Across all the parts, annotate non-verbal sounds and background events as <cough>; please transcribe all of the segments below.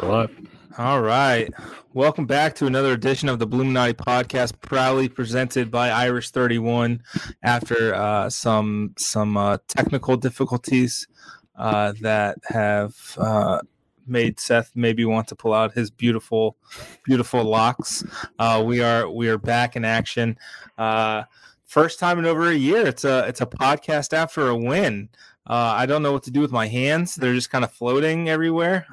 What? All right. Welcome back to another edition of the Bulluminati podcast, proudly presented by Irish 31 after uh, some some uh, technical difficulties uh, that have uh, made Seth maybe want to pull out his beautiful, beautiful locks. Uh, we are we are back in action. Uh, first time in over a year. It's a it's a podcast after a win. I don't know what to do with my hands. They're just kind of floating everywhere.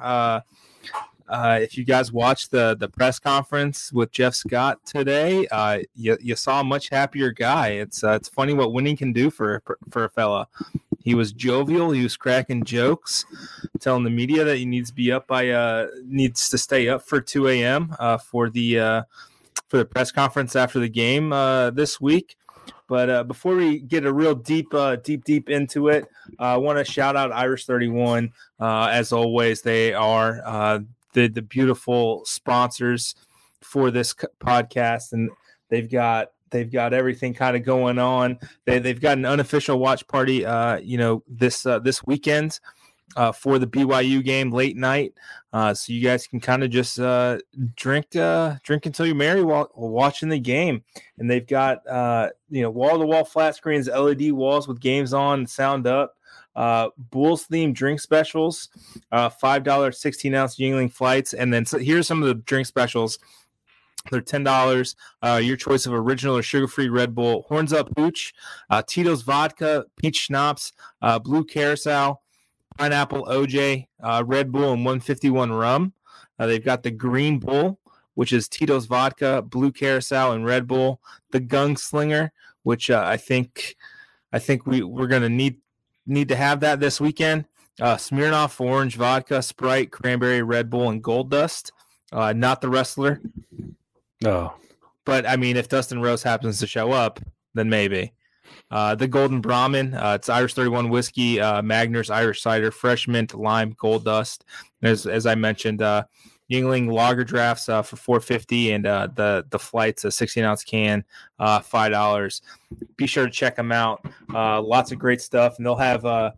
Uh, if you guys watched the the press conference with Jeff Scott today, uh, you, you saw a much happier guy. It's uh, it's funny what winning can do for for a fella. He was jovial. He was cracking jokes, telling the media that he needs to be up by uh needs to stay up for two a.m. Uh, for the uh, for the press conference after the game uh, this week. But uh, before we get a real deep, uh, deep, deep into it, uh, I want to shout out Irish 31. Uh, as always, they are uh, the the beautiful sponsors for this podcast, and they've got they've got everything kind of going on. They they've got an unofficial watch party, you know, this this weekend. Uh, for the BYU game late night, uh, so you guys can kind of just uh, drink uh, drink until you're merry while watching the game. And they've got uh, you know wall to wall flat screens, LED walls with games on, sound up uh, Bulls themed drink specials, five dollar sixteen ounce Yuengling flights, and then so here's some of the drink specials. They're ten dollars. Uh, your choice of original or sugar-free Red Bull, Horns Up Hooch, uh, Tito's vodka, peach schnapps, uh, blue curaçao, pineapple OJ, uh, Red Bull, and 151 rum. Uh, they've got the Green Bull, which is Tito's vodka, blue curaçao, and Red Bull. The Gunslinger, which uh, I think I think we we're gonna need need to have that this weekend. Uh, Smirnoff Orange Vodka, Sprite, Cranberry, Red Bull, and Gold Dust. Uh, not the wrestler. No. But I mean, if Dustin Rhodes happens to show up, then maybe. Uh, the Golden Brahmin, uh, it's Irish 31 whiskey, uh, Magners Irish cider, fresh mint, lime, gold dust. As, as I mentioned, uh, Yuengling lager drafts uh, for 450 and uh, the the flights a 16 ounce can uh, five dollars. Be sure to check them out. Uh, lots of great stuff, and they'll have uh,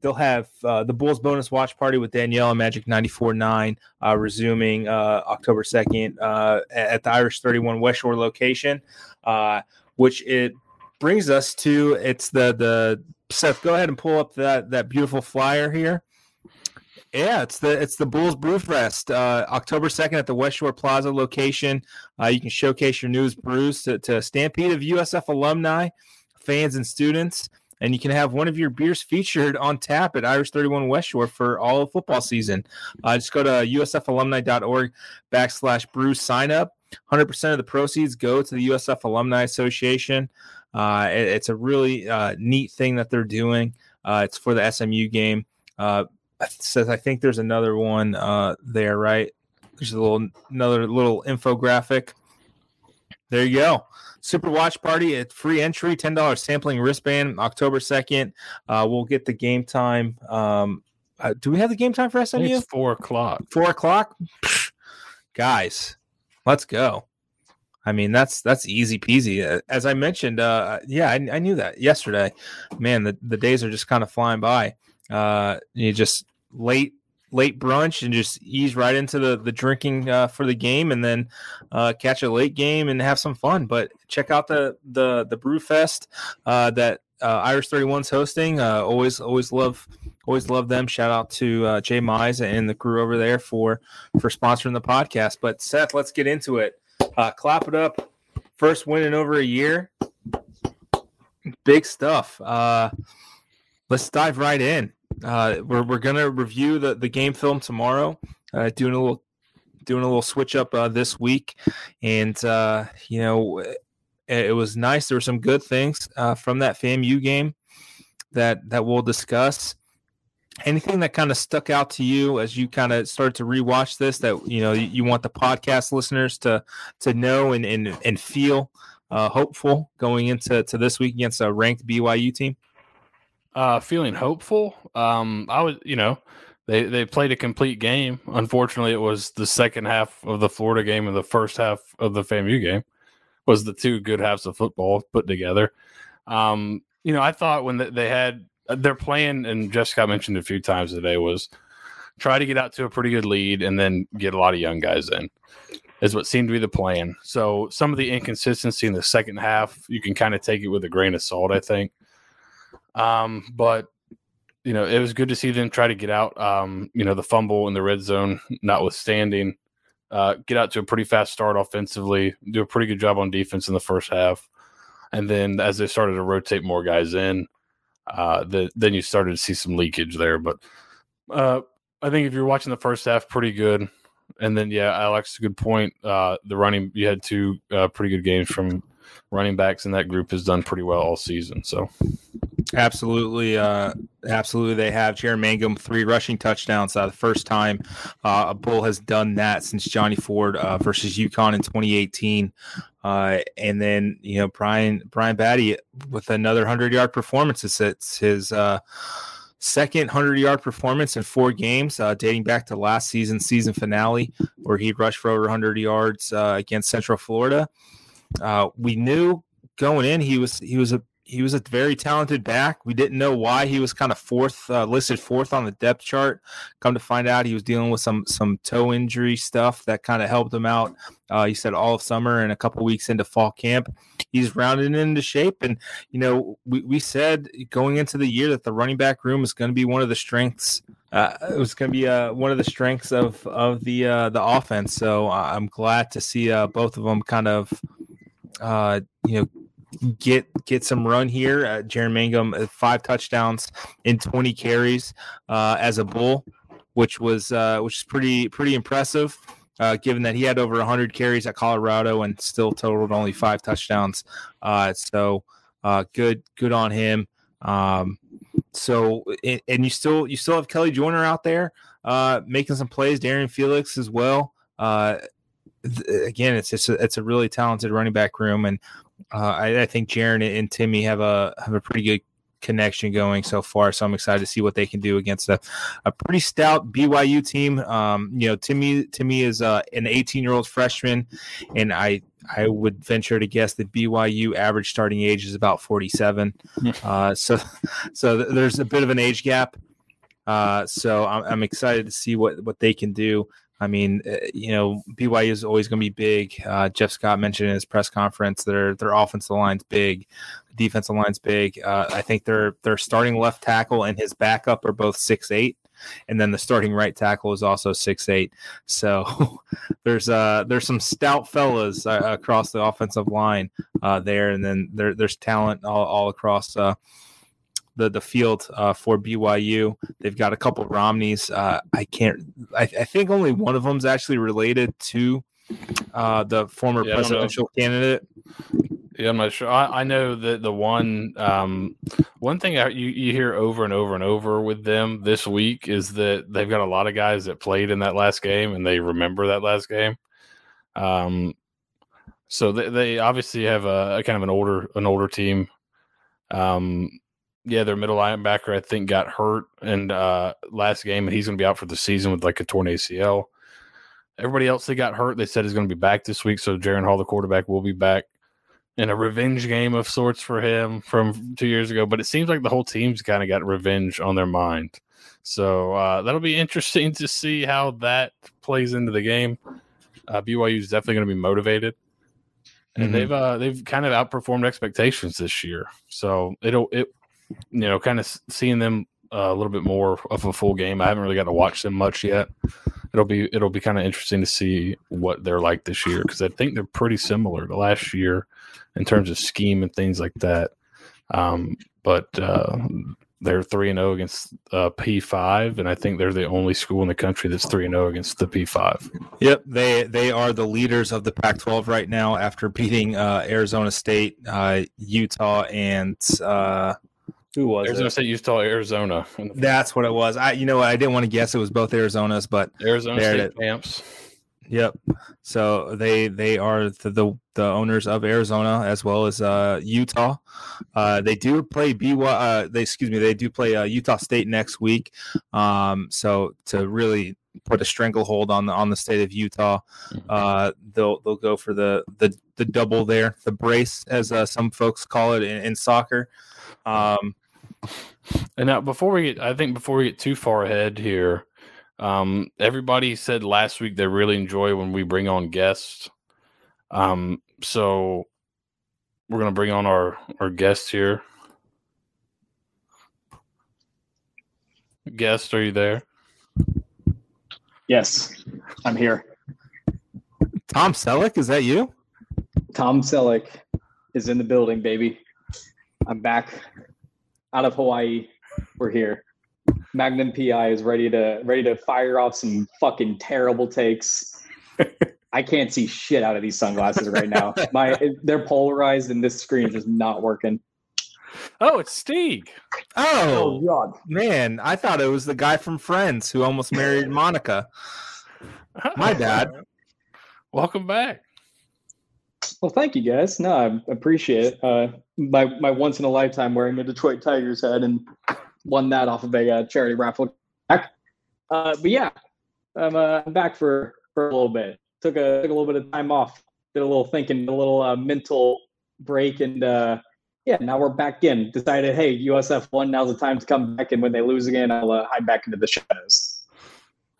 they'll have the Bulls bonus watch party with Danielle and Magic 94.9 uh, resuming October 2nd uh, at the Irish 31 West Shore location, which it brings us to it's the the Seth. Go ahead and pull up that that beautiful flyer here. Yeah, it's the it's the Bulls Brewfest, uh, October second at the West Shore Plaza location. Uh, you can showcase your news brews to, to a stampede of USF alumni, fans, and students, and you can have one of your beers featured on tap at Irish Thirty One West Shore for all of football season. Uh, just go to usfalumni.org backslash brew sign up. Hundred percent of the proceeds go to the USF Alumni Association. Uh, it, it's a really uh, neat thing that they're doing. Uh, it's for the SMU game. Uh, says I think there's another one uh, there, right? There's a little another little infographic. There you go. Super Watch Party at free entry, ten dollars sampling wristband, October second. Uh, we'll get the game time. Um, uh, do we have the game time for SMU? It's four o'clock. Four o'clock, guys. Let's go. I mean, that's that's easy peasy. As I mentioned, uh, yeah, I, I knew that yesterday. Man, the, the days are just kind of flying by. Uh, you just late late brunch and just ease right into the the drinking uh, for the game, and then uh, catch a late game and have some fun. But check out the the the Brew Fest uh, that uh, Irish 31's hosting. Uh, always always love always love them. Shout out to uh, Jay Mize and the crew over there for for sponsoring the podcast. But Seth, let's get into it. Uh, clap it up. First win in over a year. Big stuff. Uh, let's dive right in. Uh, we're we're gonna review the, the game film tomorrow. Uh, doing a little doing a little switch up uh, this week, and uh, you know it, it, was nice. There were some good things uh, from that FAMU game that that we'll discuss. Anything that kind of stuck out to you as you kind of started to rewatch this that you know you, want the podcast listeners to to know and and, and feel uh, hopeful going into to this week against a ranked BYU team? Uh, feeling hopeful. Um, I was, you know, they they played a complete game. Unfortunately, it was the second half of the Florida game and the first half of the FAMU game was the two good halves of football put together. Um, you know, I thought when they had their plan, and Jeff Scott mentioned a few times today, was try to get out to a pretty good lead, and then get a lot of young guys in. Is what seemed to be the plan. So some of the inconsistency in the second half, you can kind of take it with a grain of salt, I think. Um, but you know, it was good to see them try to get out. Um, you know, the fumble in the red zone, notwithstanding, uh, get out to a pretty fast start offensively, do a pretty good job on defense in the first half, and then as they started to rotate more guys in, uh, the, then you started to see some leakage there. But uh, I think if you're watching the first half, pretty good. And then yeah, Alex, good point. Uh, the running you had two uh, pretty good games from running backs, and that group has done pretty well all season. So Absolutely, uh, absolutely. They have Jaren Mangham three rushing touchdowns. Uh, the first time uh, a Bull has done that since Johnny Ford uh, versus UConn in 2018. Uh, and then you know Brian Brian Battie with another hundred yard performance. It's his uh, second 100 yard performance in four games, uh, dating back to last season's season finale, where he rushed for over 100 yards uh, against Central Florida. Uh, we knew going in he was he was a he was a very talented back. We didn't know why he was kind of fourth, uh, listed fourth on the depth chart. Come to find out, he was dealing with some some toe injury stuff that kind of helped him out. Uh, he said all of summer and a couple weeks into fall camp, he's rounded into shape. And you know, we, we said going into the year that the running back room is going to be one of the strengths. Uh, it was going to be uh, one of the strengths of of the uh, the offense. So uh, I'm glad to see both of them kind of, you know get get some run here. Uh, Jaren Mangham, uh, five touchdowns in 20 carries uh, as a bull, which was uh, which is pretty pretty impressive. Uh, given that he had over 100 carries at Colorado and still totaled only five touchdowns, uh, so uh, good good on him. Um, so and you still you still have Kelley Joiner out there uh, making some plays. Darren Felix as well. Uh, th- again, it's just a, it's a really talented running back room, and uh, I, I, think Jaren and Timmy have a have a pretty good connection going so far. So I'm excited to see what they can do against a, a pretty stout BYU team. Um, you know, Timmy Timmy is uh, an 18 year old freshman, and I I would venture to guess that BYU average starting age is about 47. uh, so so there's a bit of an age gap. Uh, so I'm, I'm excited to see what what they can do. I mean, uh, you know, BYU is always going to be big. Uh, Jeff Scott mentioned in his press conference their their offensive line's big, defensive line's big. Uh, I think their their starting left tackle and his backup are both six eight, and then the starting right tackle is also six eight. So <laughs> there's uh there's some stout fellas uh, across the offensive line uh, there, and then there there's talent all, all across uh, the the field uh, for BYU. They've got a couple Romneys. Uh, I can't. I, I, think only one of them is actually related to uh, the former yeah, presidential candidate. Yeah, I'm not sure. I, I know that the one um, one thing I, you you hear over and over and over with them this week is that they've got a lot of guys that played in that last game and they remember that last game. Um, so they, they obviously have a, a kind of an older an older team. Um, yeah, their middle linebacker I think got hurt in uh, last game, and he's going to be out for the season with like a torn ACL. Everybody else that got hurt, they said is going to be back this week. So Jaren Hall, the quarterback, will be back in a revenge game of sorts for him from two years ago. But it seems like the whole team's kind of got revenge on their mind. So uh, that'll be <laughs> interesting to see how that plays into the game. Uh, BYU is definitely going to be motivated, and mm-hmm. they've uh, they've kind of outperformed expectations this year. So it'll it you know, kind of seeing them uh, a little bit more of a full game. I haven't really got to watch them much yet. It'll be it'll be kind of interesting to see what they're like this year because I think they're pretty similar to last year in terms of scheme and things like that. Um, but uh, they're three and zero oh against uh, P five, and I think they're the only school in the country that's three and zero oh against the P five. Yep, they they are the leaders of the Pac twelve right now after beating uh, Arizona State, uh, Utah, and uh, who was Arizona it? State, Utah, Arizona. That's what it was. I, you know, I didn't want to guess it was both Arizonas, but Arizona State camps. Yep. So they they are the, the, the owners of Arizona as well as uh, Utah. Uh, they do play BY. Uh, they excuse me. They do play uh, Utah State next week. Um, so to really put a stranglehold on the on the state of Utah, mm-hmm. uh, they'll they'll go for the the the double there, the brace as uh, some folks call it in, in soccer. Um, and now, before we get, I think before we get too far ahead here, Um, everybody said last week they really enjoy when we bring on guests. Um, so we're gonna bring on our our guest here. Guest, are you there? Yes, I'm here. Tom Selleck, is that you? Tom Selleck is in the building, baby. I'm back out of Hawaii. We're here. Magnum PI is ready to ready to fire off some fucking terrible takes. <laughs> I can't see shit out of these sunglasses right now. My they're polarized and this screen is just not working. Oh, it's Steeg. Oh, oh, god. man, I thought it was the guy from Friends who almost married <laughs> Monica. My bad. Welcome back. Well, thank you guys. No, I appreciate it. Uh, my my once in a lifetime wearing a Detroit Tigers head and won that off of a uh, charity raffle. Back. Uh, but yeah, I'm, uh, I'm back for for a little bit. Took a took a little bit of time off. Did a little thinking, a little uh, mental break, and uh, yeah, now we're back in. Decided, hey, USF won. Now's the time to come back, and when they lose again, I'll uh, hide back into the shadows.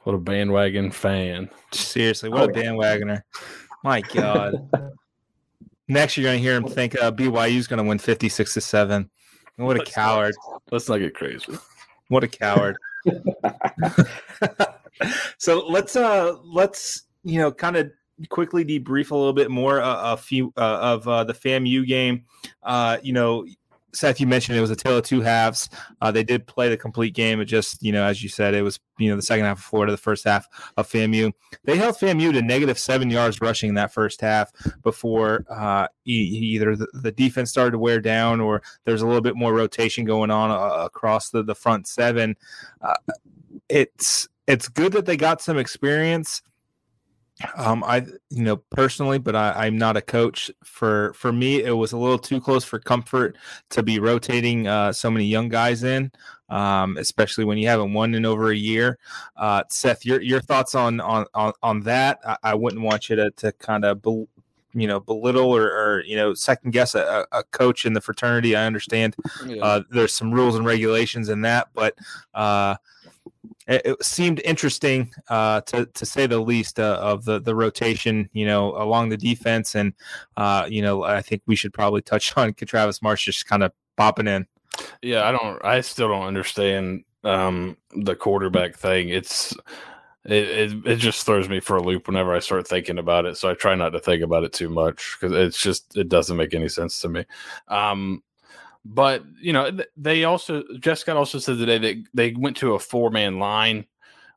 What a bandwagon fan. Seriously, what Oh, a bandwagoner. My God. <laughs> Next, you're going to hear him think uh, BYU's going to win 56 to 7. What a Let's coward. Let's not get crazy. What a coward. <laughs> <laughs> so let's uh let's you know kind of quickly debrief a little bit more uh, a few uh, of uh, the FAMU game. Uh, you know, Seth, you mentioned it was a tale of two halves. Uh, they did play the complete game. It just you know, as you said, it was you know the second half of Florida, the first half of FAMU. They held FAMU to negative seven yards rushing in that first half before uh, either the, the defense started to wear down or there's a little bit more rotation going on uh, across the, the front seven. Uh, it's it's good that they got some experience. Um, I you know personally, but I, I'm not a coach. For for me, it was a little too close for comfort to be rotating uh, so many young guys in, um, especially when you haven't won in over a year. Uh, Seth, your your thoughts on on on, on that? I, I wouldn't want you to to kind of. Be, you know, belittle or, or you know, second guess a, a coach in the fraternity. I understand uh, there's some rules and regulations in that, but uh, it, seemed interesting uh, to to say the least uh, of the the rotation, you know, along the defense, and uh, you know, I think we should probably touch <laughs> on Travis Marsh just kind of popping in. Yeah, I don't. I still don't understand um, the quarterback thing. It's it, it it just throws me for a loop whenever I start thinking about it. So I try not to think about it too much because it's just it doesn't make any sense to me. Um, but you know, they also Jeff Scott also said today that they went to a four man line,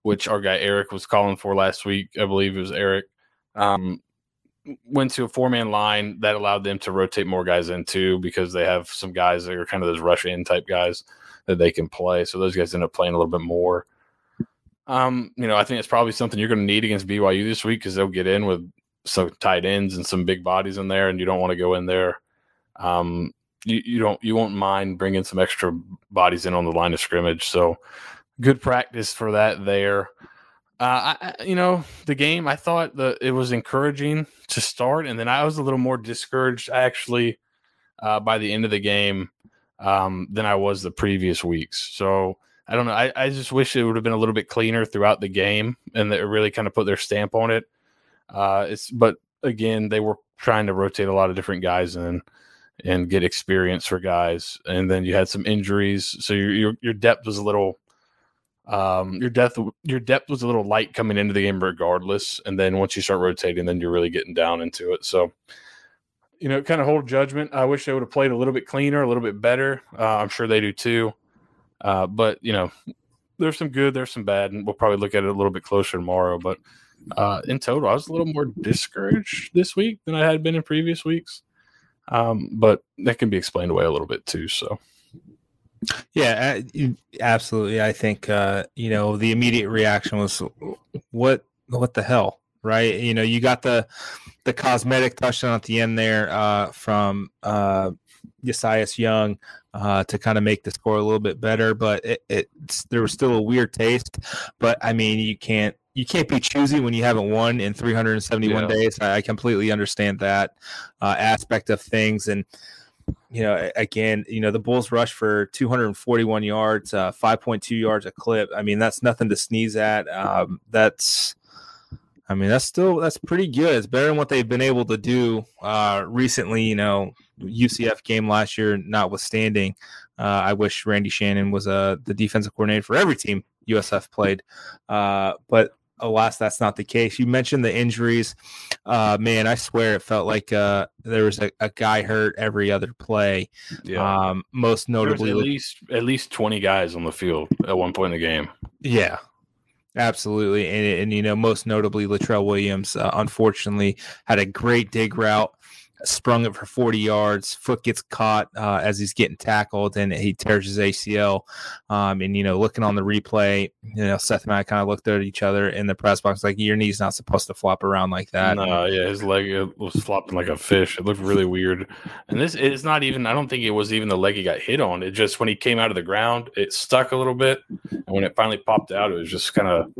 which our guy Eric was calling for last week. I believe it was Eric. Um, went to a four man line that allowed them to rotate more guys into because they have some guys that are kind of those rush in type guys that they can play. So those guys end up playing a little bit more. Um, you know, I think it's probably something you're going to need against BYU this week because they'll get in with some tight ends and some big bodies in there, and you don't want to go in there. Um, you, you don't you won't mind bringing some extra bodies in on the line of scrimmage. So good practice for that there. Uh, I, you know, the game I thought the it was encouraging to start, and then I was a little more discouraged actually uh, by the end of the game um, than I was the previous weeks. So I don't know. I, I just wish it would have been a little bit cleaner throughout the game, and that it really kind of put their stamp on it. Uh, it's but again, they were trying to rotate a lot of different guys in and get experience for guys, and then you had some injuries, so your your, your depth was a little um your depth your depth was a little light coming into the game regardless and then once you start rotating then you're really getting down into it. So you know kind of hold judgment. I wish they would have played a little bit cleaner a little bit better. Uh, i'm sure they do too. Uh, but you know there's some good there's some bad and we'll probably look at it a little bit closer tomorrow. But uh, in total i was a little more discouraged this week than i had been in previous weeks um, but that can be explained away a little bit too so Yeah, absolutely. I think uh, you know the immediate reaction was, "What? What the hell?" Right? You know, you got the the cosmetic touchdown at the end there uh, from uh, Yesias Young uh, to kind of make the score a little bit better, but it, it's there was still a weird taste. But I mean, you can't you can't be choosy when you haven't won in 371 Yeah. days. I, completely understand that uh, aspect of things, and you know, again, you know, the Bulls rushed for 241 yards, uh, 5.2 yards a clip. I mean, that's nothing to sneeze at. Um, that's, I mean, that's still that's pretty good. It's better than what they've been able to do uh, recently. You know, UCF game last year, notwithstanding. Uh, I wish Randy Shannon was uh, the defensive coordinator for every team USF played, uh, but alas, that's not the case. You mentioned the injuries. Uh, man, I swear it felt like uh, there was a, a, guy hurt every other play. Yeah. Um, most notably, at least at least twenty guys on the field at one point in the game. Yeah. Absolutely, and, and you know, most notably, Latrell Williams, uh, unfortunately, had a great dig route sprung it for 40 yards. Foot gets caught uh, as he's getting tackled, and he tears his ACL. Um, and you know, looking on the replay, you know, Seth and I kind of looked at each other in the press box, like your knee's not supposed to flop around like that. No, yeah, his leg was flopping like a fish. It looked really weird. And this is not even. I don't think it was even the leg he got hit on. It just when he came out of the ground, it stuck a little bit, and when it finally popped out, it was just kind of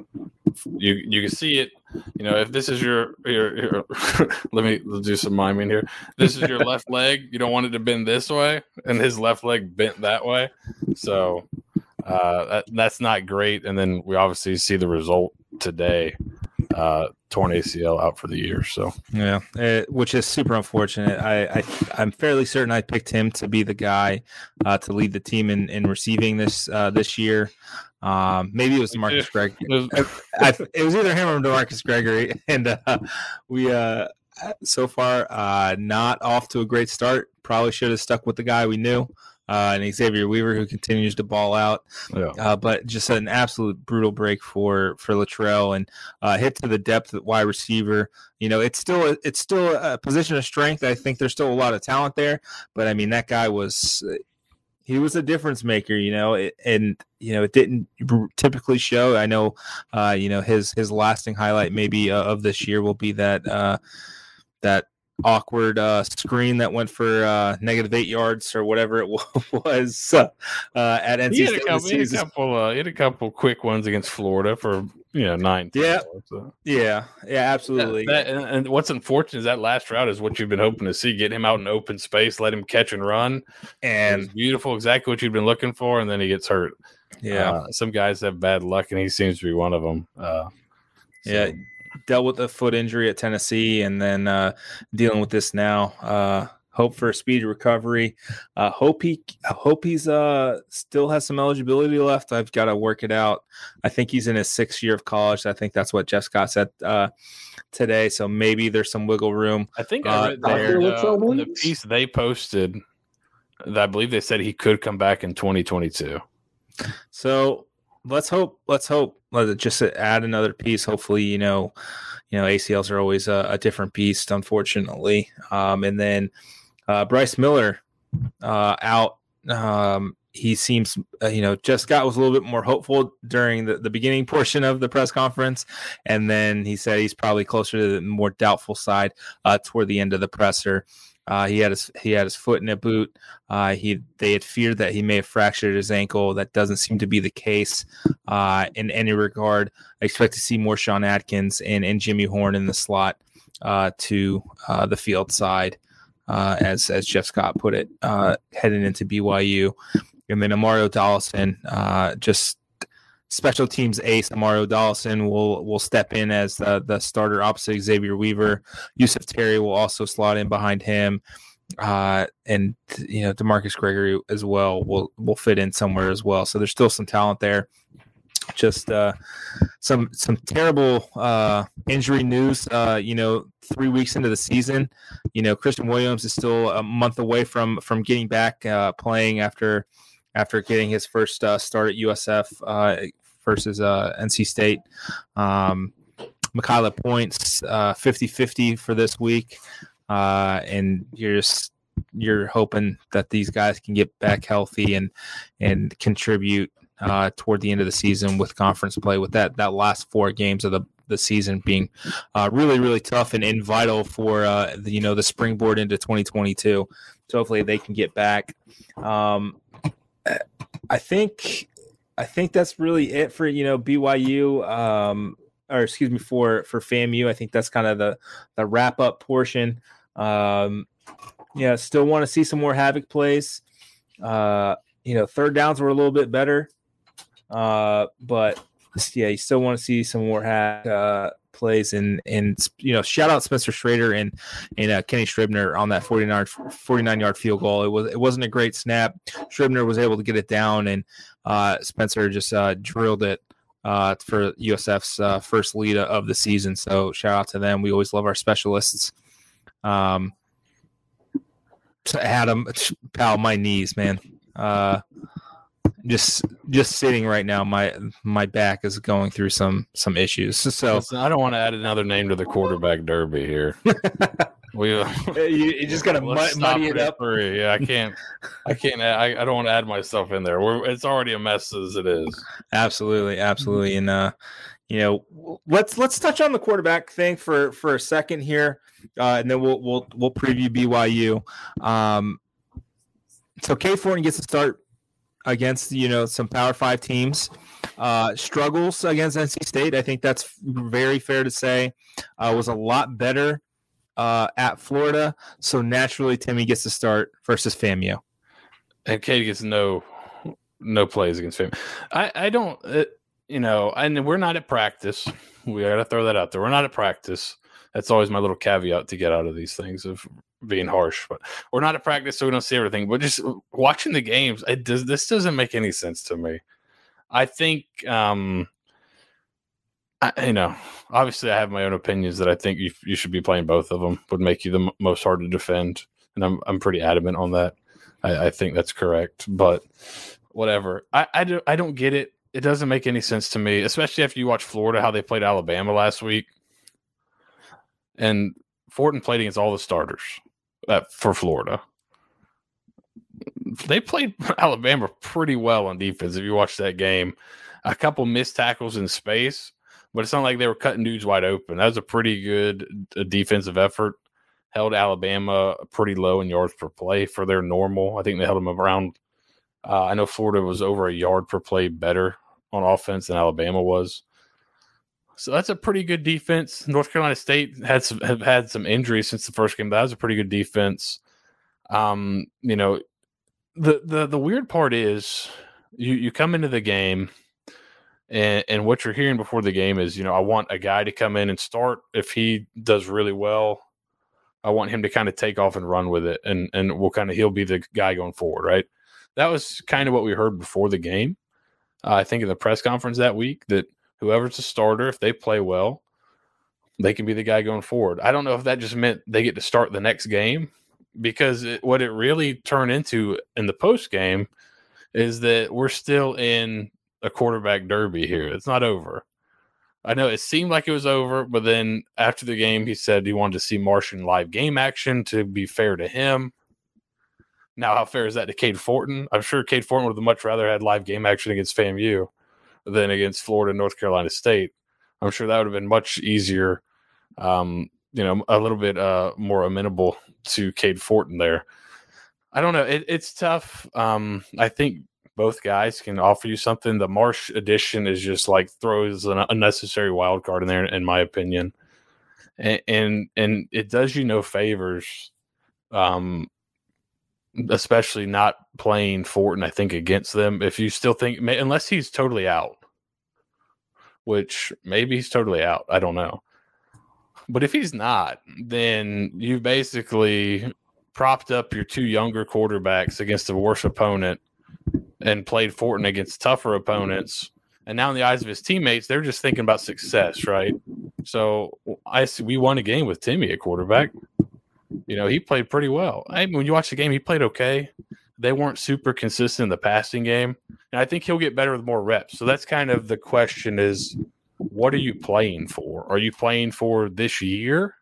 you you can see it you know if this is your your, your <laughs> let me do some miming here this is your <laughs> left leg you don't want it to bend this way and his left leg bent that way so uh, that, that's not great and then we obviously see the result today uh, torn ACL out for the year. So yeah, it, which is super unfortunate. I, I am fairly certain I picked him to be the guy uh, to lead the team in, in receiving this uh, this year. Um, maybe it was Marcus Greg. It was, it was either him or Marcus Gregory, <laughs> and uh, we uh, so far uh, not off to a great start. Probably should have stuck with the guy we knew. Uh, and Xavier Weaver, who continues to ball out, yeah. uh, but just an absolute brutal break for for Latrell and uh, hit to the depth at wide receiver. You know, it's still it's still a position of strength. I think there's still a lot of talent there, but I mean that guy was he was a difference maker, you know, and you know it didn't typically show. I know, uh, you know, his his lasting highlight maybe uh, of this year will be that uh, that awkward uh, screen that went for uh, negative eight yards or whatever it <laughs> was uh, at NC he had State. A couple, he had a couple, uh, he had a couple quick ones against Florida for you know nine. Yeah, so. yeah, yeah, absolutely. That, that, and what's unfortunate is that last route is what you've been hoping to see: get him out in open space, let him catch and run, and beautiful, exactly what you've been looking for, and then he gets hurt. Yeah, uh, some guys have bad luck, and he seems to be one of them. Uh, so. Yeah, dealt with a foot injury at Tennessee, and then uh, dealing with this now. Hope for a speedy recovery. Uh, hope he hope he's uh still has some eligibility left. I've got to work it out. I think he's in his sixth year of college. I think that's what Jeff Scott said uh, today. So maybe there's some wiggle room. I think I uh, read there, uh, the piece they posted. That I believe they said he could come back in 2022. So let's hope. Let's hope. Let's just add another piece. Hopefully, you know, you know, ACLs are always a, a different beast, unfortunately. Um, and then uh, Bryce Miller uh, out. Um, he seems, uh, you know, Jeff Scott was a little bit more hopeful during the, the beginning portion of the press conference. And then he said he's probably closer to the more doubtful side uh, toward the end of the presser. Uh, he had his he had his foot in a boot. Uh, he they had feared that he may have fractured his ankle. That doesn't seem to be the case in any regard. I expect to see more Sean Atkins and, and Jimmy Horn in the slot to the field side, uh, as as Jeff Scott put it, heading into BYU. And then Mario Dallison just special teams ace Mario Dallison will will step in as the, the starter opposite Xavier Weaver. Yusuf Terry will also slot in behind him. Uh, and you know Demarcus Gregory as well will will fit in somewhere as well. So there's still some talent there. Just uh, some some terrible uh, injury news. Uh, you know, three weeks into the season, you know Christian Williams is still a month away from from getting back uh, playing after after getting his first uh, start at USF. Uh, versus NC State. Um, Makayla points uh, 50-50 for this week, and you're just you're hoping that these guys can get back healthy and and contribute uh, toward the end of the season with conference play. With that that last four games of the the season being uh, really really tough and, and vital for uh, the, you know the springboard into 2022. So hopefully they can get back. Um, I think I think that's really it for you know BYU. Um, or excuse me for for FAMU. I think that's kind of the the wrap up portion. Um, Yeah, still want to see some more havoc plays. Uh, you know, third downs were a little bit better. Uh, but yeah, you still want to see some more havoc uh, plays and and you know, shout out Spencer Schrader and and uh, Kenny Scribner on that 49 49 yard field goal. It was it wasn't a great snap. Scribner was able to get it down and uh, Spencer just uh, drilled it uh, for USF's uh, first lead of the season. So shout out to them. We always love our specialists. Um, Adam, pal, my knees, man. Uh, just just sitting right now, my my back is going through some some issues. So Listen, I don't want to add another name to the quarterback derby here. <laughs> we you, you just gotta mud, muddy it up. three. Yeah, I can't. I can't. I, I don't want to add myself in there. We're, it's already a mess as it is. Absolutely, absolutely, and uh, you know, let's let's touch on the quarterback thing for for a second here, uh, and then we'll we'll we'll preview BYU. Um, so Cade Fortin gets to start against you know some Power Five teams. Uh, struggles against NC State. I think that's very fair to say. Uh, was a lot better uh, at Florida, so naturally Timmy gets to start versus FAMU. and Cade gets no no plays against him. I I don't uh, you know, and we're not at practice. We got to throw that out there. We're not at practice. That's always my little caveat to get out of these things of being harsh. But we're not at practice, so we don't see everything. But just watching the games, it does this doesn't make any sense to me. I think um I, you know, obviously I have my own opinions that I think you you should be playing both of them would make you the m- most hard to defend, and I'm I'm pretty adamant on that. I, I think that's correct, but whatever. I, I, do, I don't get it. It doesn't make any sense to me, especially after you watch Florida, how they played Alabama last week. And Fortin played against all the starters uh, for Florida. They played <laughs> Alabama pretty well on defense. If you watch that game, a couple missed tackles in space, but it's not like they were cutting dudes wide open. That was a pretty good uh, defensive effort held Alabama pretty low in yards per play for their normal. I think they held them around. Uh, I know Florida was over a yard per play better on offense than Alabama was. So that's a pretty good defense. North Carolina State had some, have had some injuries since the first game. That was a pretty good defense. Um, you know, the the the weird part is you you come into the game and and what you're hearing before the game is, you know, I want a guy to come in and start if he does really well. I want him to kind of take off and run with it, and and we'll kind of he'll be the guy going forward, right? That was kind of what we heard before the game. Uh, I think in the press conference that week that whoever's a starter, if they play well, they can be the guy going forward. I don't know if that just meant they get to start the next game because it, what it really turned into in the post game is that we're still in a quarterback derby here. It's not over. I know it seemed like it was over, but then after the game, he said he wanted to see Marsh in live game action to be fair to him. Now, how fair is that to Cade Fortin? I'm sure Cade Fortin would have much rather had live game action against FAMU than against Florida and North Carolina State. I'm sure that would have been much easier, um, you know, a little bit uh, more amenable to Cade Fortin there. I don't know. It, it's tough. Um, I think both guys can offer you something. The Marsh edition is just like throws an unnecessary wild card in there, in my opinion, and and, and it does you no favors, um, especially not playing Fortin. I think against them, if you still think unless he's totally out, which maybe he's totally out. I don't know, but if he's not, then you basically propped up your two younger quarterbacks against a worse opponent and played Fortin against tougher opponents. And now in the eyes of his teammates, they're just thinking about success, right? So I see we won a game with Timmy at quarterback. You know, he played pretty well. I mean, when you watch the game, he played okay. They weren't super consistent in the passing game. And I think he'll get better with more reps. So that's kind of the question is what are you playing for? Are you playing for this year?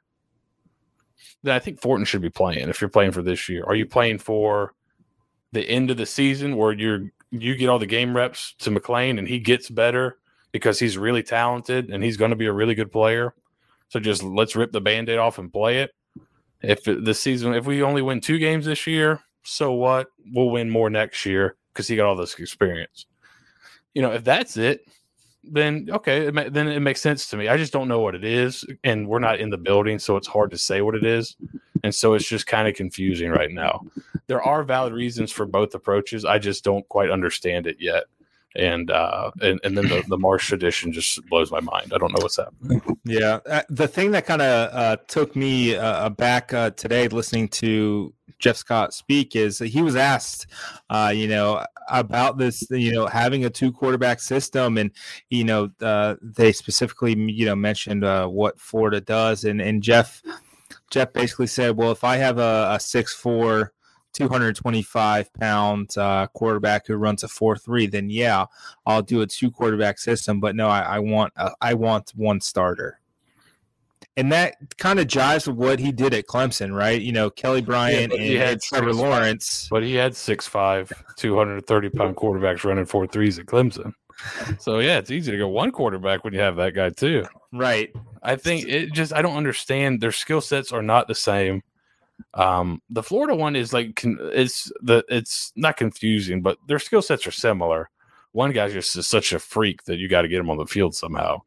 Then I think Fortin should be playing if you're playing for this year. Are you playing for the end of the season where you're you get all the game reps to McClain and he gets better because he's really talented and he's going to be a really good player. So just let's rip the band-aid off and play it. If the season if we only win two games this year, so what? We'll win more next year because he got all this experience. You know, if that's it, then okay, it ma- then it makes sense to me. I just don't know what it is, and we're not in the building, so it's hard to say what it is. and so it's just kind of confusing right now. There are valid reasons for both approaches. I just don't quite understand it yet. And uh, and and then the, the Marsh edition just blows my mind. I don't know what's happening. Yeah, uh, the thing that kind of uh, took me uh, back uh, today, listening to Jeff Scott speak, is he was asked, uh, you know, about this, you know, having a two quarterback system, and you know, uh, they specifically, you know, mentioned uh, what Florida does, and and Jeff, Jeff basically said, well, if I have a, a six four. 225 pound uh, quarterback who runs a 4-3 then yeah i'll do a two quarterback system but no i, I want a, I want one starter and that kind of jives with what he did at clemson right you know kelly bryant he and, had and trevor six- lawrence But he had 6'5", 230 pound quarterbacks running four threes at Clemson. So yeah, it's easy to go one quarterback when you have that guy too. right I think it just I don't understand their skill sets are not the same. Um, the Florida one is like con- it's the it's not confusing, but their skill sets are similar. One guy's just such a freak that you got to get him on the field somehow.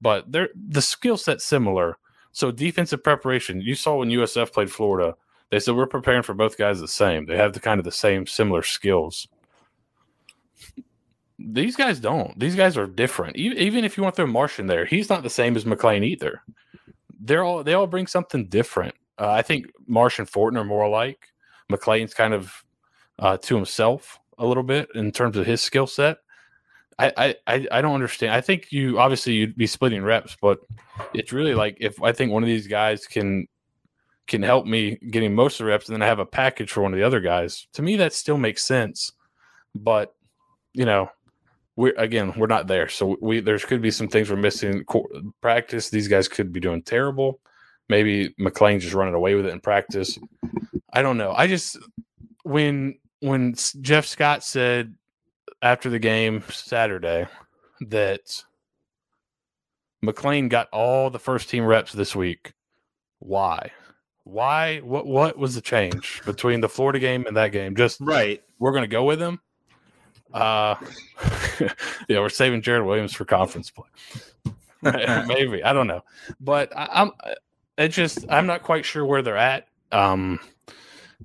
But they're the skill set's similar. So defensive preparation, you saw when USF played Florida, they said we're preparing for both guys the same. They have the kind of the same similar skills. These guys don't. These guys are different. Even, if you want Marsh in there, he's not the same as McClain either. They're all they all bring something different. Uh, I think Marsh and Fortin are more alike. McClain's kind of uh, to himself a little bit in terms of his skill set. I, I, I don't understand. I think you obviously you'd be splitting reps, but it's really like if I think one of these guys can can help me getting most of the reps, and then I have a package for one of the other guys. To me, that still makes sense. But you know, we're again we're not there, so we there could be some things we're missing. Practice, these guys could be doing terrible. Maybe McClain just running away with it in practice. I don't know. I just when when Jeff Scott said after the game Saturday that McClain got all the first team reps this week. Why? Why? What? What was the change between the Florida game and that game? Just right we're going to go with him. Uh, <laughs> yeah, we're saving Jared Williams for conference play. <laughs> Maybe I don't know, but I, I'm. It just I'm not quite sure where they're at. Um,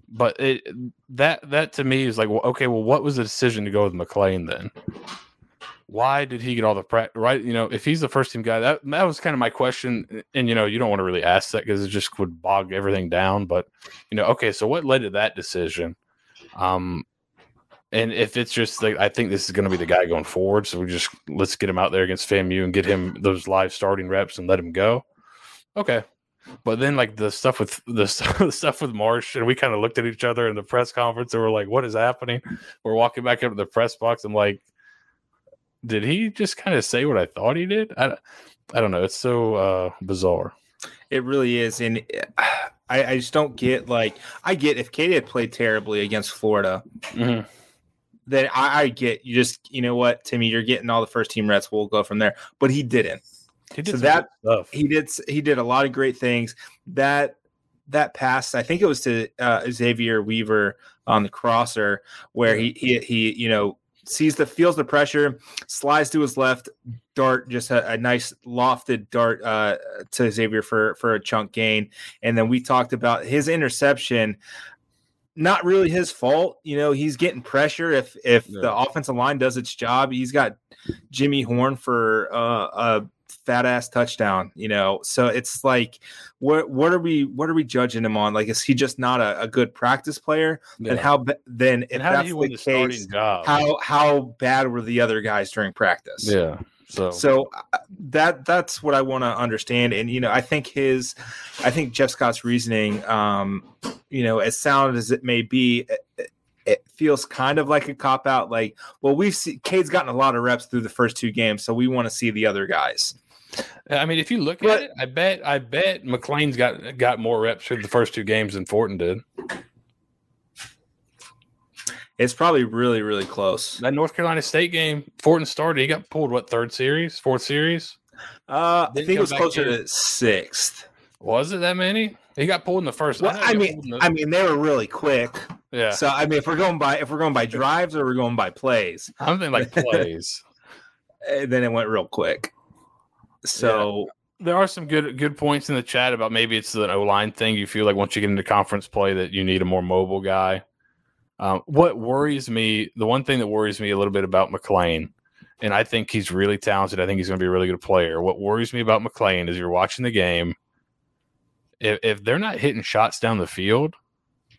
but it that that to me is like, well, okay, well, what was the decision to go with McClain then? Why did he get all the practice? Right, you know, if he's the first team guy, that that was kind of my question. And you know, you don't want to really ask that because it just would bog everything down. But you know, okay, so what led to that decision? Um, and if it's just like I think this is going to be the guy going forward, so we just let's get him out there against FAMU and get him those live starting reps and let him go. Okay, but then like the stuff with <laughs> the stuff, the stuff with Marsh, and we kind of looked at each other in the press conference and we're like, "What is happening?" We're walking back up to the press box. I'm like, "Did he just kind of say what I thought he did?" I, I don't know. It's so uh, bizarre. It really is, and <sighs> I, I just don't get like I get if Katie had played terribly against Florida, Mhm. then I, I get you just you know what Timmy, you're getting all the first team reps. We'll go from there, but he didn't. He did So that- He did he did a lot of great things. That that pass, I think it was to uh, Xavier Weaver on the crosser where he he he you know sees the feels the pressure, slides to his left, dart just a, a nice lofted dart uh, to Xavier for for a chunk gain, and then we talked about his interception. Not really his fault, you know. He's getting pressure. If if Yeah. the offensive line does its job, he's got Jimmy Horn for uh, a fat ass touchdown. You know, so it's like, what what are we what are we judging him on? Like, is he just not a, a good practice player? Yeah. And how then if how that's the the starting case, job? how how bad were the other guys during practice? yeah. So, So uh, that that's what I want to understand, and you know, I think his, I think Jeff Scott's reasoning, um, you know, as sound as it may be, it, it feels kind of like a cop out. Like, well, we've seen Cade's gotten a lot of reps through the first two games, so we want to see the other guys. I mean, if you look But- at it, I bet I bet McClain's got got more reps through the first two games than Fortin did. It's probably really really close. That North Carolina State game, Fortin started. He got pulled what third series, fourth series? Uh, I think it was closer in. to sixth. Was it that many? He got pulled in the first. Well, know I mean, the- I mean, they were really quick. yeah, So I mean, if we're going by if we're going by drives or we're going by plays, I'm thinking like <laughs> plays. then it went real quick. So there are some good good points in the chat about maybe it's an O line thing. You feel like once you get into conference play that you need a more mobile guy. Um, what worries me, the one thing that worries me a little bit about McClain, and I think he's really talented. I think he's going to be a really good player. What worries me about McClain is you're watching the game. If, if they're not hitting shots down the field,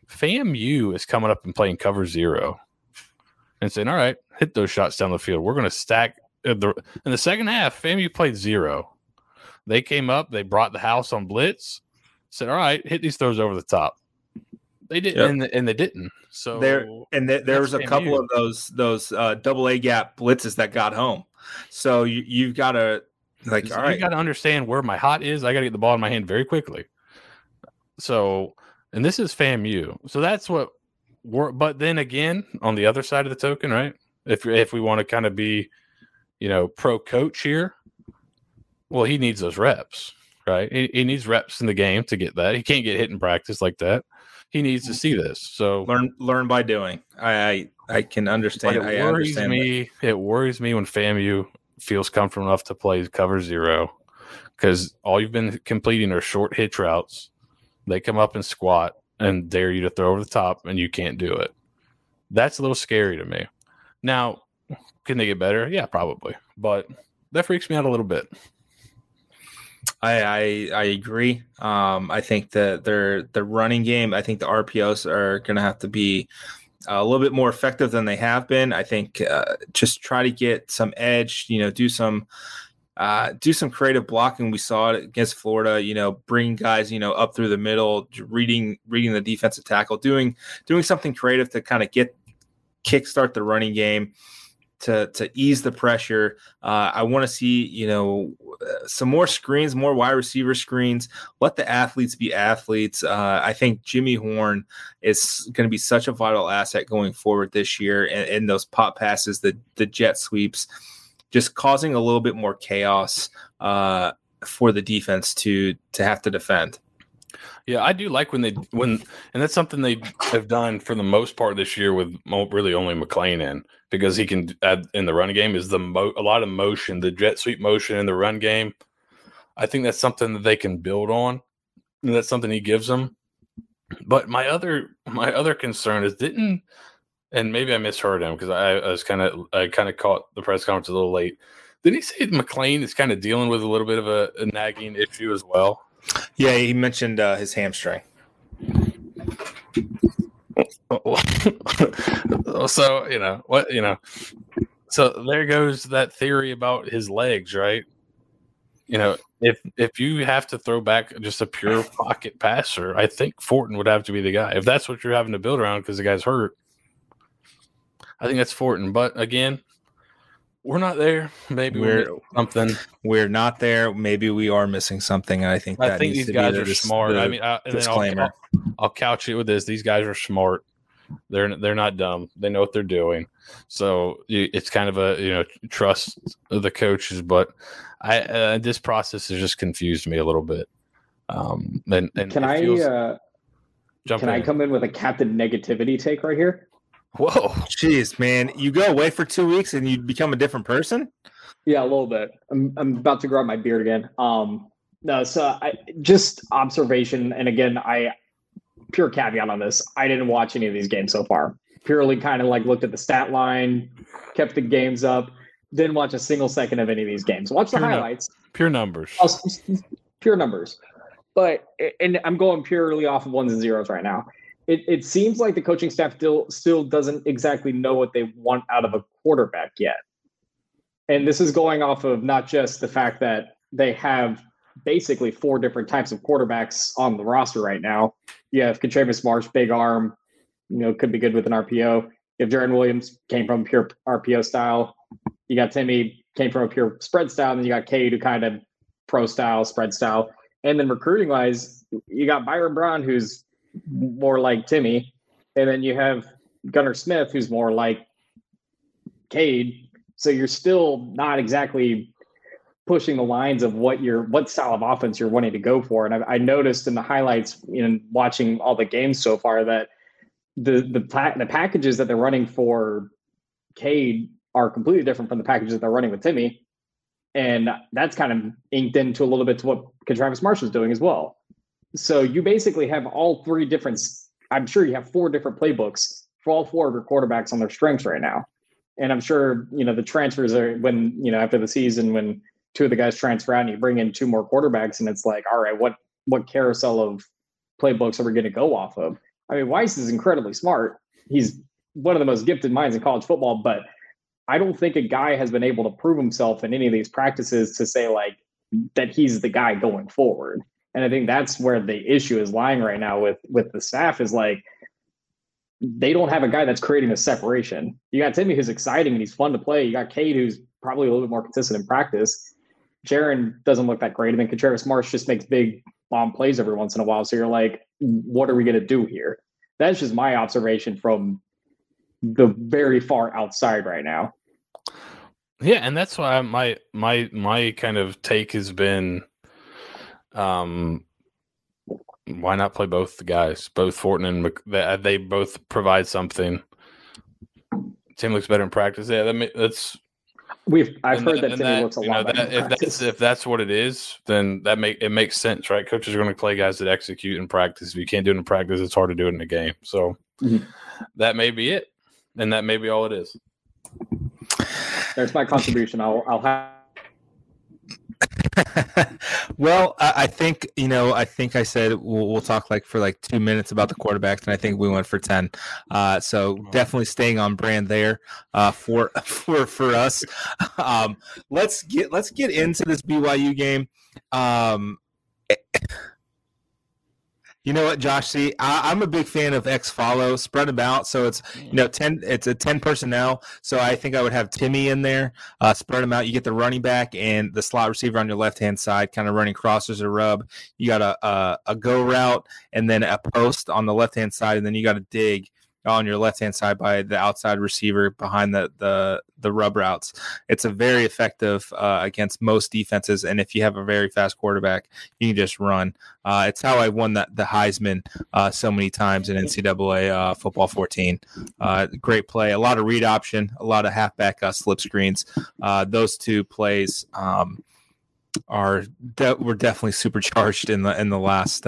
FAMU is coming up and playing cover zero and saying, "All right, hit those shots down the field. We're going to stack." In the, in the second half, FAMU played zero. They came up, they brought the house on blitz, said, "All right, hit these throws over the top." They didn't, Yep. and, and they didn't. So there and th- there was a couple of those those uh, double A gap blitzes that got home. So you you've got to like all you right. got to understand where my hot is. I got to get the ball in my hand very quickly. So, and this is FAMU. So that's what we're. But then again, on the other side of the token, right? If if we want to kind of be, you know, pro coach here, well, he needs those reps, right? He, he needs reps in the game to get that. He can't get hit in practice like that. He needs to mm. see this. So learn learn by doing. I I, I can But understand. it I worries understand. that. me. It worries me when FAMU feels comfortable enough to play cover zero because all you've been completing are short hitch routes. They come up and squat and dare you to throw over the top, and you can't do it. That's a little scary to me. Now, can they get better? Yeah, probably, but that freaks me out a little bit. I, I I agree. Um, I think that their the running game. I think the RPOs are going to have to be a little bit more effective than they have been. I think uh, just try to get some edge. You know, do some uh, do some creative blocking. We saw it against Florida. You know, bring guys you know up through the middle, reading reading the defensive tackle, doing doing something creative to kind of get kickstart the running game to to ease the pressure. Uh, I want to see you know uh, some more screens, more wide receiver screens. Let the athletes be athletes. Uh, I think Jimmy Horn is going to be such a vital asset going forward this year, and, and those pop passes, the the jet sweeps, just causing a little bit more chaos uh, for the defense to to have to defend. Yeah, I do like when they when, and that's something they have done for the most part this year with really only McClain in because he can add in the run game is the mo- a lot of motion, the jet sweep motion in the run game. I think that's something that they can build on. And that's something he gives them. But my other my other concern is didn't, and maybe I misheard him because I, I was kind of I kind of caught the press conference a little late. Didn't he say McClain is kind of dealing with a little bit of a, a nagging issue as well? Yeah, he mentioned uh, his hamstring. <laughs> so you know what you know so there goes that theory about his legs right? You know if if you have to throw back just a pure pocket passer i think fortin would have to be the guy. If that's what you're having to build around because the guy's hurt i think that's fortin. But again we're not there maybe we're, We're something we're not there. Maybe we are missing something. And I think i that think needs these to guys the are dis- smart i mean I, and then I'll, disclaimer. I'll, I'll couch it with this these guys are smart they're they're not dumb they know what they're doing so it's kind of a you know trust the coaches but i uh, this process has just confused me a little bit um and, and Can it I uh, jump can I come in with a captain negativity take right here? Whoa Jeez, man, you go away for two weeks and you become a different person. Yeah, a little bit. I'm I'm about to grow out my beard again. Um, no, so I just observation, and again, I pure caveat on this. I didn't watch any of these games so far. Purely kind of like looked at the stat line, kept the games up. Didn't watch a single second of any of these games. Watch the Pure nut. highlights. pure numbers I'll s- s- pure numbers. But and I'm going purely off of ones and zeros right now. It it seems like the coaching staff still still doesn't exactly know what they want out of a quarterback yet. And this is going off of not just the fact that they have basically four different types of quarterbacks on the roster right now. You have Katravis Marsh, big arm, you know, could be good with an RPO. You have Jaron Williams, came from pure RPO style. You got Timmy, came from a pure spread style. And you got Cade, who kind of pro style, spread style. And then recruiting wise, you got Byron Brown, who's more like Timmy. And then you have Gunnar Smith, who's more like Cade. So you're still not exactly pushing the lines of what you're, what style of offense you're wanting to go for. And I, I noticed in the highlights in watching all the games so far that the the the packages that they're running for Cade are completely different from the packages that they're running with Timmy. And that's kind of inked into a little bit to what Travis Marshall is doing as well. So you basically have all three different, I'm sure you have four different playbooks for all four of your quarterbacks on their strengths right now. And I'm sure, you know, the transfers are when, you know, after the season, when two of the guys transfer out and you bring in two more quarterbacks and it's like, all right, what, what carousel of playbooks are we going to go off of? I mean, Weis is incredibly smart. He's one of the most gifted minds in college football, but I don't think a guy has been able to prove himself in any of these practices to say like that he's the guy going forward. And I think that's where the issue is lying right now with with the staff is like they don't have a guy that's creating a separation. You got Timmy who's exciting and he's fun to play. You got Cade who's probably a little bit more consistent in practice. Jaren doesn't look that great. And then Katravis Marsh just makes big bomb plays every once in a while. So you're like, what are we going to do here? That's just my observation from the very far outside right now. Yeah, and that's why my my my kind of take has been, um, why not play both the guys, both Fortin and Mc, they, they both provide something. Tim looks better in practice. Yeah, that, that's We've I've heard that, that Timmy that, looks a lot know, better. That, if that's if that's what it is, then that make it makes sense, right? Coaches are going to play guys that execute in practice. If you can't do it in practice, it's hard to do it in a game. So mm-hmm. that may be it, and that may be all it is. There's my contribution. I'll I'll have <laughs> well, I, I, think you know. I think I said we'll, we'll, talk like for like two minutes about the quarterbacks, and I think we went for ten. Uh, so definitely staying on brand there uh, for <laughs> for for us. <laughs> Um, let's get let's get into this BYU game. Um, you know what, Josh? See, I, am a big fan of X follow, spread them out. So it's you know ten. It's a ten personnel. So I think I would have Timmy in there. Uh, spread them out. You get the running back and the slot receiver on your left hand side, kind of running crossers or rub. You got a, a a go route and then a post on the left hand side, and then you got a dig on your left hand side by the outside receiver behind the the the rub routes. It's a very effective uh, against most defenses, and if you have a very fast quarterback, you can just run. Uh, it's how I won that the Heisman uh, so many times in NCAA uh, football 14. Uh, great play, a lot of read option, a lot of halfback uh, slip screens. those two plays. Um, are de- were definitely supercharged in the in the last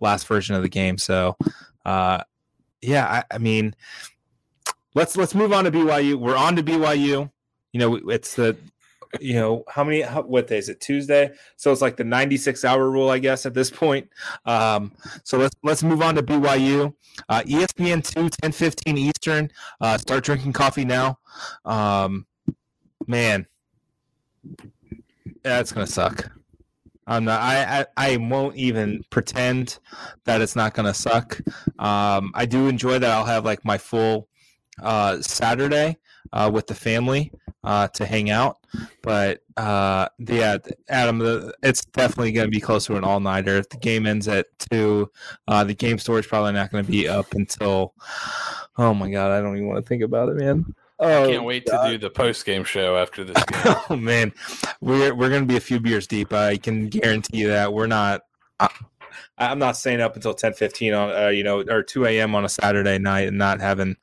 last version of the game. So yeah, I, I, mean, let's let's move on to BYU. We're on to BYU. You know, it's the you know how many how, what day is it Tuesday? So it's like the 96 hour rule, I guess, at this point. Um, so let's let's move on to BYU. Uh, ESPN 2, 10 15 Eastern. Uh, start drinking coffee now. Um, man, that's gonna suck. I'm not. I, I, I won't even pretend that it's not to suck. Um, I do enjoy that. I'll have like my full uh, Saturday uh, with the family uh, to hang out. But uh, yeah, Adam, the, it's definitely going to be close to an all nighter. If the game ends at two, uh, the game store is probably not going to be up until. Oh my god, I don't even want to think about it, man. Oh, I can't wait God. to do the post game show after this <laughs> game. oh man, we're we're gonna be a few beers deep. I can guarantee you that we're not. I, I'm not staying up until 10:15 on uh, you know or 2 a.m. on a Saturday night and not having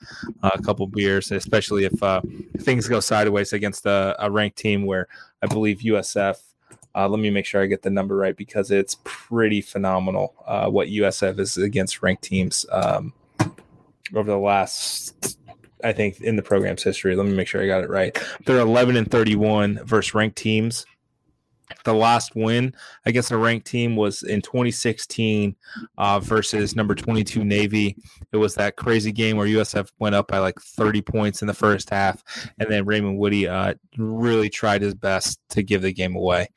uh, a couple beers, especially if uh, things go sideways against a, a, ranked team where I believe USF. Uh, let me make sure I get the number right because it's pretty phenomenal uh, what USF is against ranked teams um, over the last I think, in the program's history. Let me make sure I got it right. They're 11 and 31 versus ranked teams. The last win against a ranked team was in 2016 uh, versus number 22 Navy. It was that crazy game where USF went up by like 30 points in the first half, and then Raymond Woodie uh, really tried his best to give the game away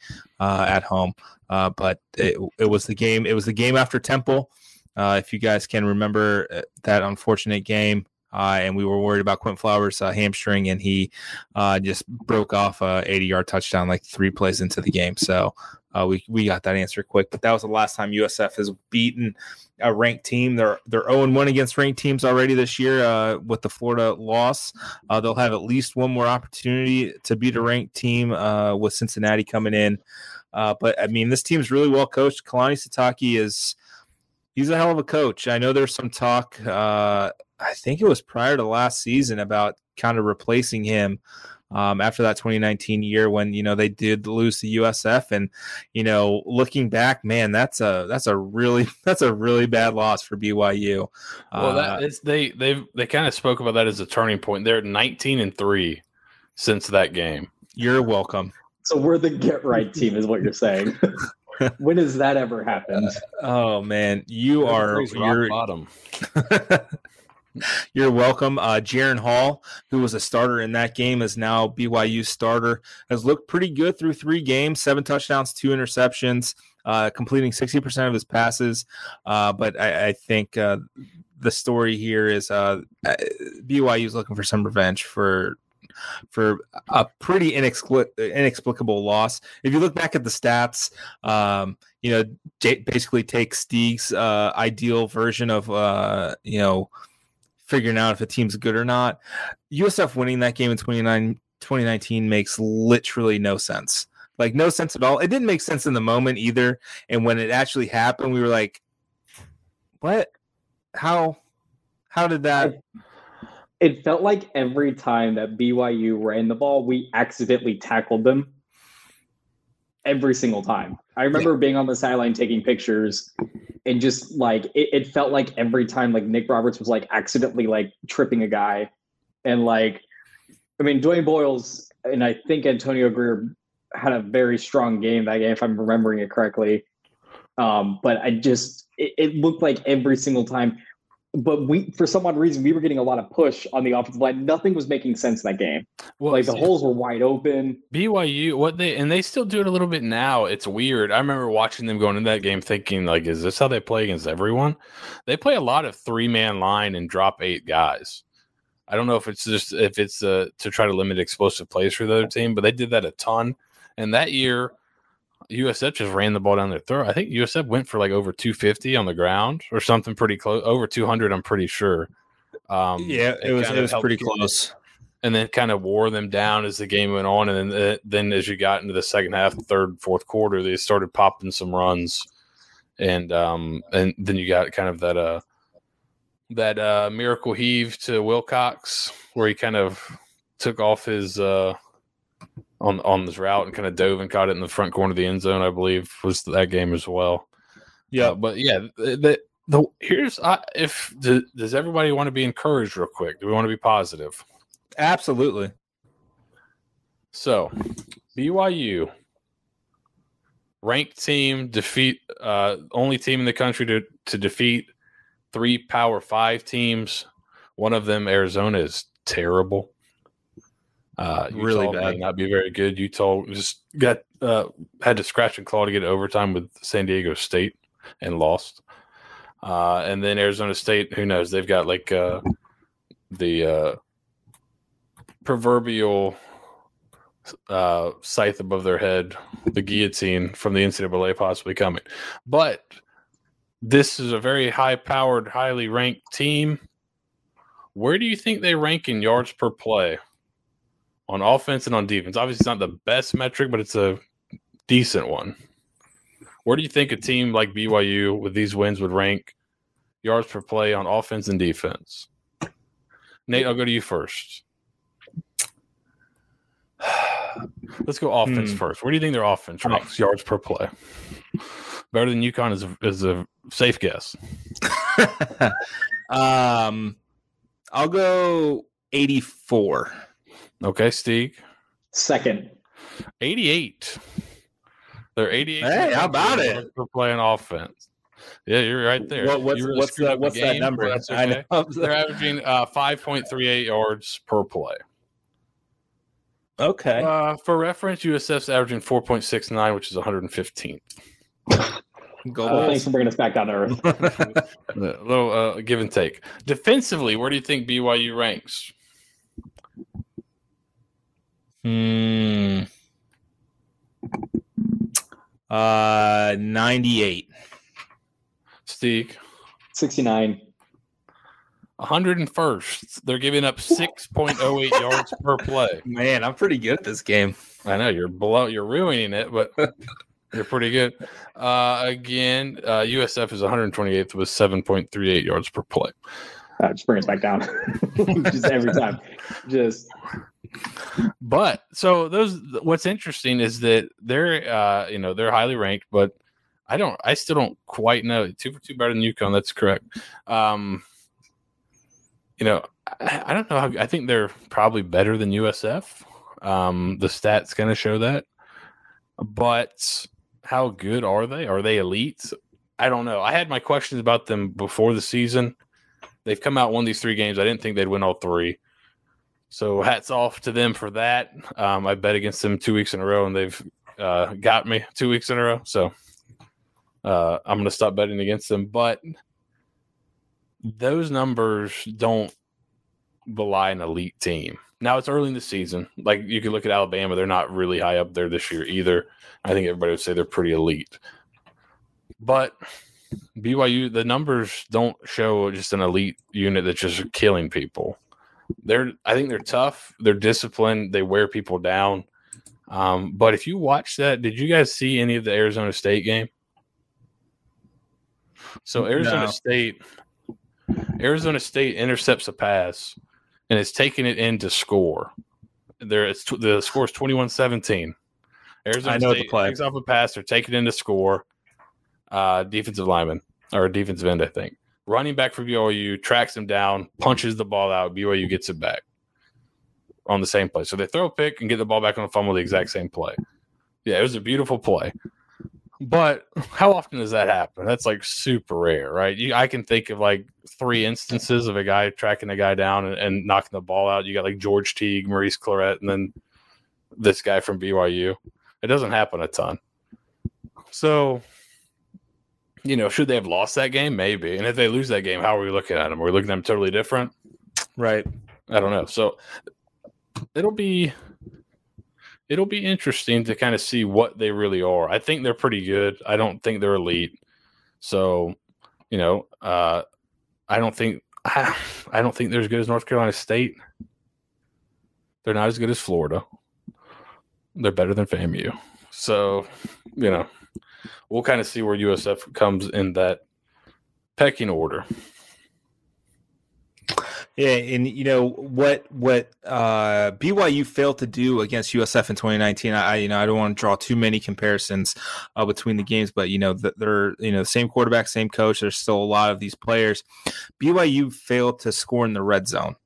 uh, at home. Uh, but it, it was the game. It was the game after Temple. Uh, if you guys can remember uh, that unfortunate game, uh, and we were worried about Quint Flowers' uh, hamstring, and he uh, just broke off a 80-yard touchdown like three plays into the game. So uh, we we got that answer quick. But that was the last time USF has beaten a ranked team. They're they're 0 1 against ranked teams already this year uh, with the Florida loss. Uh, they'll have at least one more opportunity to beat a ranked team with Cincinnati coming in. but I mean, this team's really well coached. Kalani Sitake is he's a hell of a coach. I know there's some talk I think it was prior to last season about kind of replacing him um, after that 2019 year when you know they did lose the USF and you know looking back man that's a that's a really <laughs> that's a really bad loss for BYU. Well, that is they they they kind of spoke about that as a turning point. They're 19 and 3 since that game. You're welcome. So we're the get right team is what you're saying. <laughs> when has that ever happened? Uh, oh man, you are you're bottom. <laughs> You're welcome. Uh, Jaren Hall, who was a starter in that game, is now BYU starter. Has looked pretty good through three games, seven touchdowns, two interceptions, uh, completing 60% of his passes. Uh, but I, I think uh, the story here is uh, BYU is looking for some revenge for for a pretty inexplicable loss. If you look back at the stats, um, you know, basically take Steeg's uh, ideal version of, uh, you know, figuring out if a team's good or not. USF winning that game in 2019 makes literally no sense. Like no sense at all. It didn't make sense in the moment either. And when it actually happened, we were like, "What? How? How did that?" It felt like every time that BYU ran the ball, we accidentally tackled them. Every single time. I remember yeah. being on the sideline taking pictures and just like it, it, felt like every time like Nick Roberts was like accidentally like tripping a guy. And like I mean Dwayne Boyles and I think Antonio Grier had a very strong game that game, if I'm remembering it correctly. Um, but I just it, it looked like every single time but we for some odd reason we were getting a lot of push on the offensive line. Nothing was making sense in that game. Well, like the see, holes were wide open. BYU, what they and they still do it a little bit now. It's weird. I remember watching them going into that game thinking like, is this how they play against everyone? They play a lot of three man line and drop eight guys. I don't know if it's just if it's uh, to try to limit explosive plays for the other team, but they did that a ton. And that year, USF just ran the ball down their throat. I think USF went for like over 250 on the ground or something pretty close, over 200. I'm pretty sure. Um, yeah, it was it was pretty close. And then kind of wore them down as the game went on, and then uh, then as you got into the second half, third, fourth quarter, they started popping some runs, and um and then you got kind of that uh that uh miracle heave to Wilcox where he kind of took off his uh on on this route and kind of dove and caught it in the front corner of the end zone. I believe was that game as well. Yeah, uh, but yeah, the, the here's I, if do, does everybody want to be encouraged real quick? Do we want to be positive? Absolutely. So, BYU ranked team defeat uh only team in the country to to defeat three Power 5 teams. One of them Arizona is terrible. Uh, Utah really bad. Not be very good. Utah just got uh, had to scratch and claw to get overtime with San Diego State and lost. Uh, and then Arizona State, who knows? They've got like uh, the uh, proverbial uh, scythe above their head, the guillotine from the NCAA possibly coming. But this is a very high powered, highly ranked team. Where do you think they rank in yards per play? On offense and on defense. Obviously, it's not the best metric, but it's a decent one. Where do you think a team like BYU with these wins would rank yards per play on offense and defense? Nate, I'll go to you first. <sighs> Let's go offense hmm. first. Where do you think their offense ranks yards per play? Better than UConn is a, is a safe guess. <laughs> um, I'll go 84. Okay, Steeg. Second. 88. They're 88. Hey, how about it? For playing offense. Yeah, you're right there. What, what's really what's, the, what's the that number? That's okay. <laughs> I know. They're averaging uh, 5.38 yards per play. Okay. Uh, for reference, USF's averaging 4.69, which is 115. Go uh, thanks for bringing us back down to earth. <laughs> a little uh, give and take. Defensively, where do you think BYU ranks? Hmm. Uh, 98. Steeg. 69. 101st. They're giving up 6.08 <laughs> yards per play. Man, I'm pretty good at this game. I know you're below, you're ruining it, but <laughs> you're pretty good. Uh, again, uh, USF is 128th with 7.38 yards per play. Uh, just bring us back down. <laughs> just every time, just. But so those, what's interesting is that they're, uh, you know, they're highly ranked, but I don't, I still don't quite know. Two for two better than UConn. That's correct. Um, you know, I, I don't know. How, I think they're probably better than USF. Um, the stats going to show that, but how good are they? Are they elites? I don't know. I had my questions about them before the season. They've come out won these three games. I didn't think they'd win all three. So hats off to them for that. Um, I bet against them two weeks in a row, and they've uh, got me two weeks in a row. So uh, I'm going to stop betting against them. But those numbers don't belie an elite team. Now it's early in the season. Like you could look at Alabama; they're not really high up there this year either. I think everybody would say they're pretty elite. But BYU, the numbers don't show just an elite unit that's just killing people. They're, I think they're tough. They're disciplined. They wear people down. Um, but if you watch that, did you guys see any of the Arizona State game? So Arizona no. State, Arizona State intercepts a pass and it's taking it in to score. There, it's the score is 21-17. Arizona I know State the play. takes off a pass, they're taking it in to score uh, defensive lineman or defensive end, I think. Running back for BYU tracks him down, punches the ball out. BYU gets it back on the same play. So they throw a pick and get the ball back on the fumble the exact same play. Yeah, it was a beautiful play. But how often does that happen? That's like super rare, right? You, I can think of like three instances of a guy tracking a guy down and, and knocking the ball out. You got like George Teague, Maurice Clarett, and then this guy from BYU. It doesn't happen a ton. So you know, should they have lost that game? Maybe. And if they lose that game, how are we looking at them? Are we looking at them totally different? Right. I don't know. So it'll be it'll be interesting to kind of see what they really are. I think they're pretty good. I don't think they're elite. So, you know, uh, I don't think I, <sighs> I don't think they're as good as North Carolina State. They're not as good as Florida. They're better than FAMU. So, you know, we'll kind of see where USF comes in that pecking order. Yeah, and you know what what uh, BYU failed to do against USF in 2019. I you know I don't want to draw too many comparisons uh, between the games, but you know they're you know same quarterback, same coach. There's still a lot of these players. BYU failed to score in the red zone.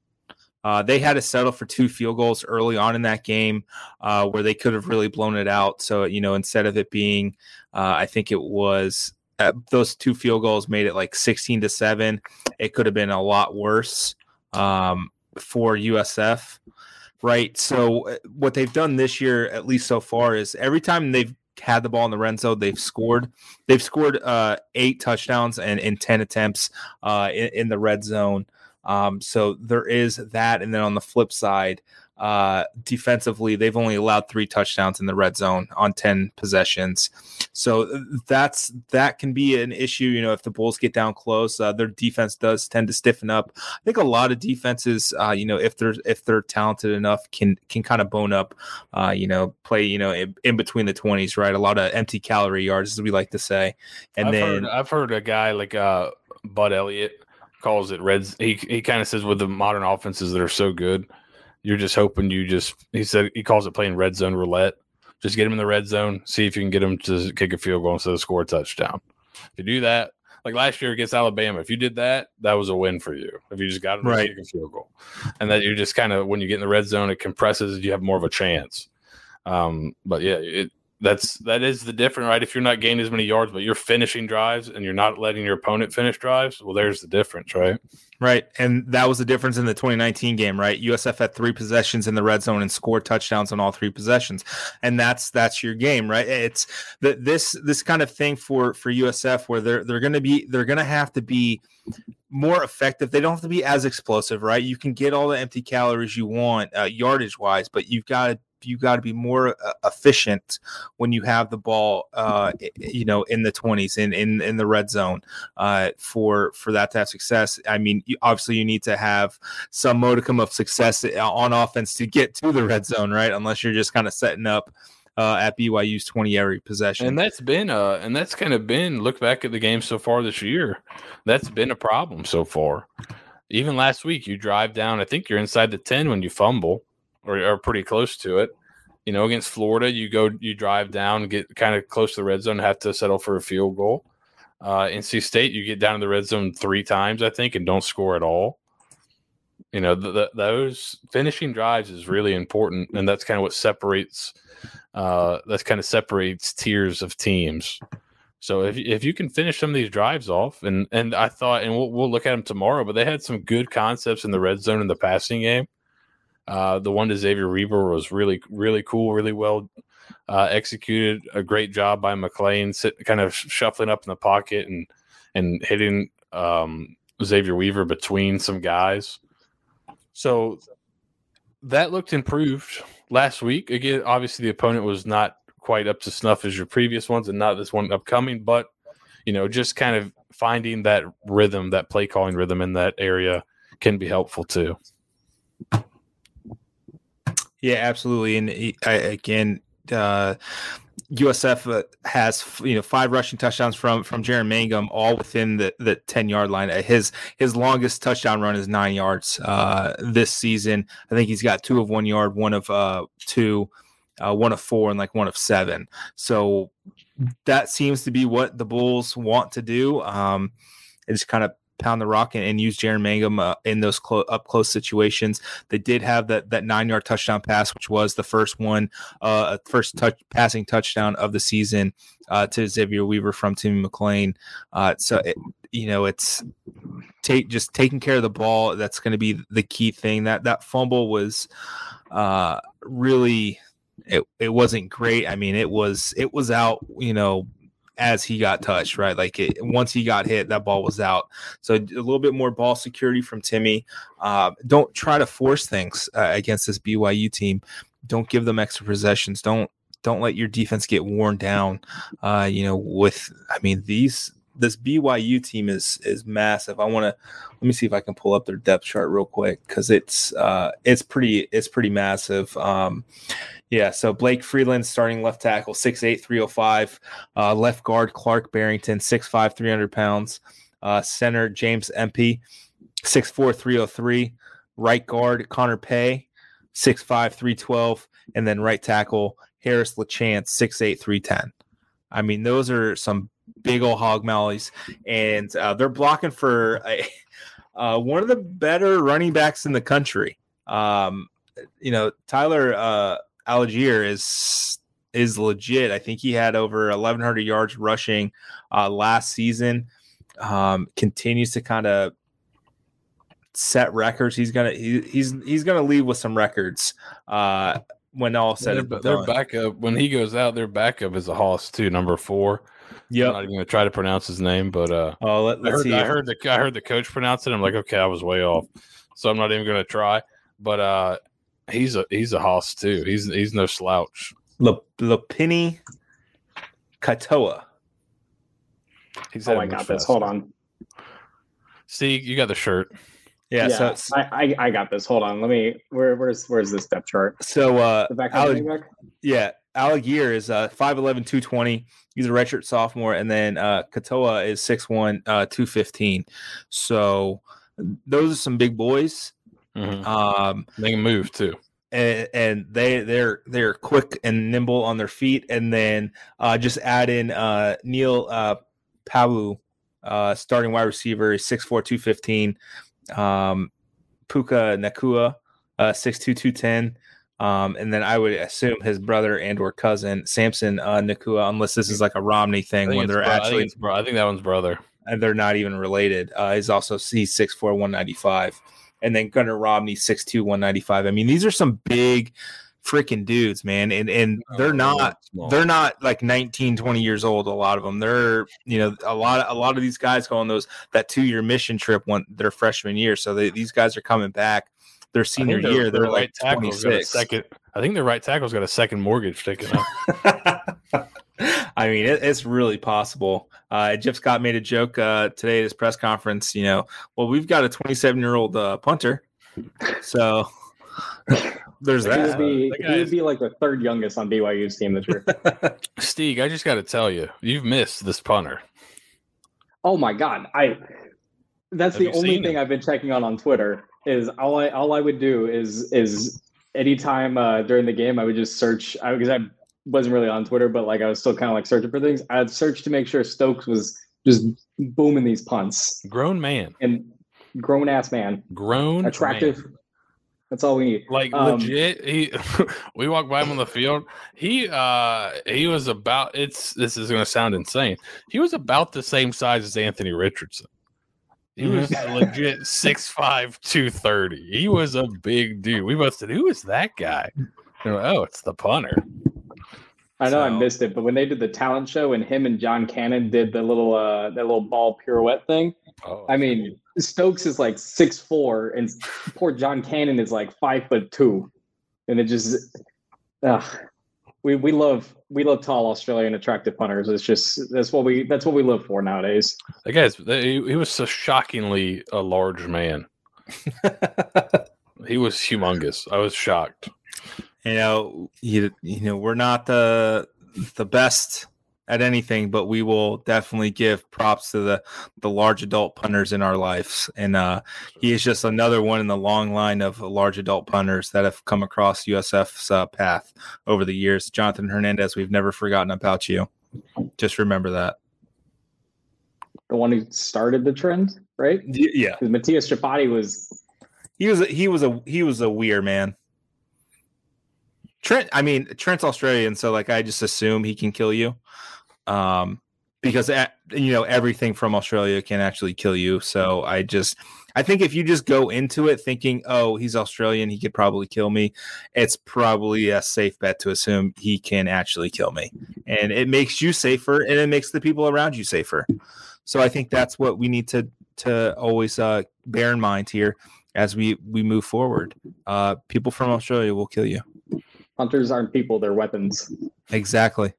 Uh, they had to settle for two field goals early on in that game uh, where they could have really blown it out. So, you know, instead of it being, uh, I think it was uh, those two field goals made it like 16 to 7. It could have been a lot worse um, for USF. Right. So, uh, what they've done this year, at least so far, is every time they've had the ball in the red zone, they've scored. They've scored uh, eight touchdowns and in 10 attempts in, in the red zone. Um, so there is that. And then on the flip side, uh, defensively, they've only allowed three touchdowns in the red zone on 10 possessions. So uh, that's that can be an issue. You know, if the Bulls get down close, uh, their defense does tend to stiffen up. I think a lot of defenses, uh, you know, if they're if they're talented enough, can can kind of bone up. Uh, you know, play you know in, in, between the 20s, right? A lot of empty calorie yards, as we like to say. And I've then heard, I've heard a guy like uh, Bud Elliott calls it reds. He he kind of says with the modern offenses that are so good, you're just hoping you just. He said he calls it playing red zone roulette. Just get him in the red zone, see if you can get him to kick a field goal instead of score a touchdown. If you do that, like last year against Alabama, if you did that, that was a win for you. If you just got him right. to kick a field goal, and that you just kind of when you get in the red zone, it compresses. You have more of a chance. Um, but yeah, it, that's that is the difference, right? If you're not gaining as many yards, but you're finishing drives and you're not letting your opponent finish drives, well, there's the difference, right? Right, and that was the difference in the 2019 game, right? USF had three possessions in the red zone and scored touchdowns on all three possessions, and that's that's your game, right? It's the, this this kind of thing for for USF where they're they're going to be they're going to have to be more effective. They don't have to be as explosive, right? You can get all the empty calories you want uh, yardage wise, but you've got to you got to be more uh, efficient when you have the ball, uh, you know, in the twenties in, in in the red zone uh, for for that to have success. I mean, you, obviously you need to have some modicum of success uh, on offense to get to the red zone, right? Unless you're just kind of setting up. Uh, at BYU's 20 area possession. And that's been uh and that's kind of been look back at the game so far this year. That's been a problem so far even last week, you drive down. I think you're inside the ten when you fumble, or, pretty close to it. You know, against Florida, you go, you drive down, get kind of close to the red zone, have to settle for a field goal. Uh, NC State, you get down to the red zone three times, I think, and don't score at all. You know, the, the, those finishing drives is really important, and that's kind of what separates. Uh, that's kind of separates tiers of teams. So if if you can finish some of these drives off, and and I thought, and we'll we'll look at them tomorrow, but they had some good concepts in the red zone in the passing game. Uh, the one to Xavier Weaver was really really cool, really well uh, executed. A great job by McClain, sit, kind of shuffling up in the pocket and and hitting um, Xavier Weaver between some guys. So that looked improved last week. Again, obviously the opponent was not quite up to snuff as your previous ones and not this one upcoming, but you know, just kind of finding that rhythm, that play calling rhythm in that area can be helpful too. Yeah, absolutely. And I, again, uh, USF uh, has you know five rushing touchdowns from from Jaren Mangham, all within the, the ten yard line. Uh, his his longest touchdown run is nine yards uh, this season. I think he's got two of one yard, one of uh, two, uh, one of four, and like one of seven. So that seems to be what the Bulls want to do. Um, it's kind of pound the rock and, and use Jaren Mangham uh, in those clo- up close situations. They did have that that nine yard touchdown pass, which was the first one, uh, first touch passing touchdown of the season uh, to Xavier Weaver from Timmy McClain. Uh, so it, you know it's take just taking care of the ball. That's going to be the key thing. That that fumble was uh, really. It, it wasn't great. I mean, it was it was out, you know, as he got touched, right? Like it, once he got hit, that ball was out. So a little bit more ball security from Timmy. Uh, don't try to force things uh, against this BYU team. Don't give them extra possessions. Don't don't let your defense get worn down. Uh, you know, with I mean these this BYU team is is massive. I want to let me see if I can pull up their depth chart real quick because it's uh, it's pretty it's pretty massive. Um, yeah, so Blake Freeland starting left tackle, 6'8, 305. Uh, left guard Clark Barrington, 6'5, 300 pounds. Uh, center James Empey, 6'4, 303. Right guard Connor Pay, 6'5, 312. And then right tackle Harris LaChance, 6'8, 310. I mean, those are some big old hog mollies. And uh, they're blocking for a, <laughs> uh, one of the better running backs in the country. Um, you know, Tyler uh, Allgeier is is legit. I think he had over 1,100 yards rushing uh, last season. Um, continues to kind of set records. He's gonna he, he's he's gonna leave with some records uh, when all said their, and their backup when he goes out, their backup is a Hoss too, number four. Yeah, I'm not even gonna try to pronounce his name, but uh, Oh, let, I let's heard, see. I heard the I heard the coach pronounce it. I'm like, okay, I was way off, so I'm not even gonna try. But uh, he's a he's a Hoss too. He's he's no slouch. Le- Lopini Katoa. He's Oh, had I got this. Hold on. See, you got the shirt. Yeah. Yeah, So I, I I got this. Hold on. Let me. Where where's where's this depth chart? so uh, The back Ale- running back. yeah, Allgeier is uh 5'11", 220. He's a redshirt sophomore, and then uh, Katoa is 6'1", uh, 215. So those are some big boys. Mhm. Um, They can move too. and, and they they're they're quick and nimble on their feet. And then uh, just add in uh, Neil uh, uh, starting wide receiver, six four two fifteen. Um, Puka Nacua, uh, 6'2", 210. Um, and then I would assume his brother and or cousin Samson uh, Nacua, unless this is like a Romney thing when they're bro- I, think actually bro- I think that one's brother. and they're not even related. Uh, he's also he's 6'4", 195. And then Gunnar Romney, 6'2", 195. I mean, these are some big freaking dudes, man. And and Oh, they're not they're not like 19, 20 years old. A lot of them. They're you know a lot a lot of these guys go on those that two year mission trip when their freshman year. So they, these guys are coming back. Their senior year, their they're like right tackle's got 26. second. I think the right tackle's got a second mortgage taken out. <laughs> I mean, it, it's really possible. Uh, Jeff Scott made a joke uh, today at his press conference. You know, well, we've got a 27 year old uh, punter, so <laughs> there's He would that. be that he'd be like the third youngest on BYU's team this year. <laughs> Steeg, I just got to tell you, you've missed this punter. oh my god, I that's Have the only thing him? I've been checking on on Twitter. Is all I all I would do is is anytime uh, during the game I would just search because I, wasn't really on Twitter, but like I was still kind of like searching for things. I'd search to make sure Stokes was just booming these punts Grown man, and grown ass man, grown attractive. man. That's all we need. Like Um, legit, he. <laughs> we walked by him on the field. He uh he was about. It's this is going to sound insane. He was about the same size as Anthony Richardson. He was legit 6'5", 230. He was a big dude. We both said, "Who is that guy?" Like, oh, it's the punter. I know I missed it, but when they did the talent show and him and John Cannon did the little uh that little ball pirouette thing, Oh, I mean Stokes is like six four and poor John Cannon is like five foot two. And it just ugh. We we love we love tall Australian attractive punters. It's just that's what we that's what we live for nowadays. that guy's he, he was so shockingly a large man. <laughs> He was humongous. I was shocked. you know, you, you know, we're not the the best at anything, but we will definitely give props to the the large adult punters in our lives. And uh, he is just another one in the long line of large adult punters that have come across USF's uh, path over the years. Jonathan Hernandez, we've never forgotten about you. Just remember that. The one who started the trend, right? Yeah, Mattias Ciabatti was he was a, he was a he was a weird man. Trent, I mean Trent's Australian, so like I just assume he can kill you, um, because you know everything from Australia can actually kill you. So I just I think if you just go into it thinking, oh, he's Australian, he could probably kill me, it's probably a safe bet to assume he can actually kill me, and it makes you safer, and it makes the people around you safer. So I think that's what we need to to always uh, bear in mind here as we we move forward. Uh, people from Australia will kill you. hunters aren't people, they're weapons. Exactly.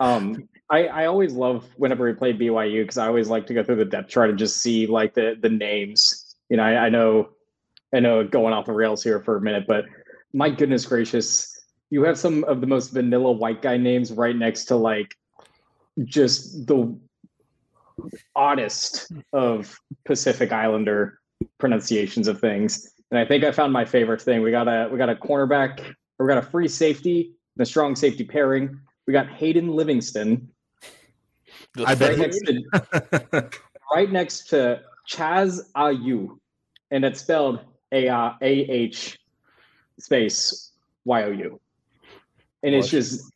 Um, I, I always love whenever we play BYU because I always like to go through the depth chart and just see like the the names. You know, I, I know, I know, going off the rails here for a minute, but my goodness gracious, you have some of the most vanilla white guy names right next to like just the oddest of Pacific Islander pronunciations of things. And I think I found my favorite thing. We got a we got a cornerback, we got a free safety, and a strong safety pairing. We got Hayden Livingston I bet right next to right next to Chaz Ayu, and it's spelled A A H space Y O U, and it's just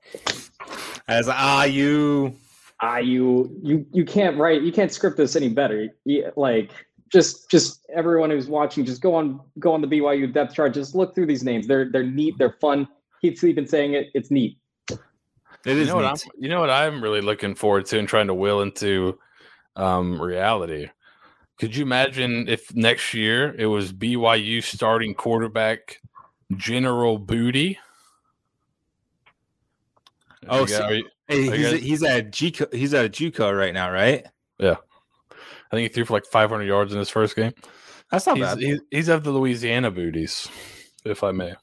As you Ayu. You you can't write you can't script this any better. You- like just just everyone who's watching, just go on go on the BYU depth chart. Just look through these names. They're they're neat. They're fun. Keith been saying it. It's neat. It you is know what I'm you know what I'm really looking forward to and trying to will into um, reality. Could you imagine if next year it was BYU starting quarterback General Booty? Oh, so- you- Hey, he's, he's at JUCO, he's at a JUCO right now, right? Yeah, I think he threw for like 500 yards in his first game. That's not He's, bad. he's, he's of the Louisiana booties, if I may.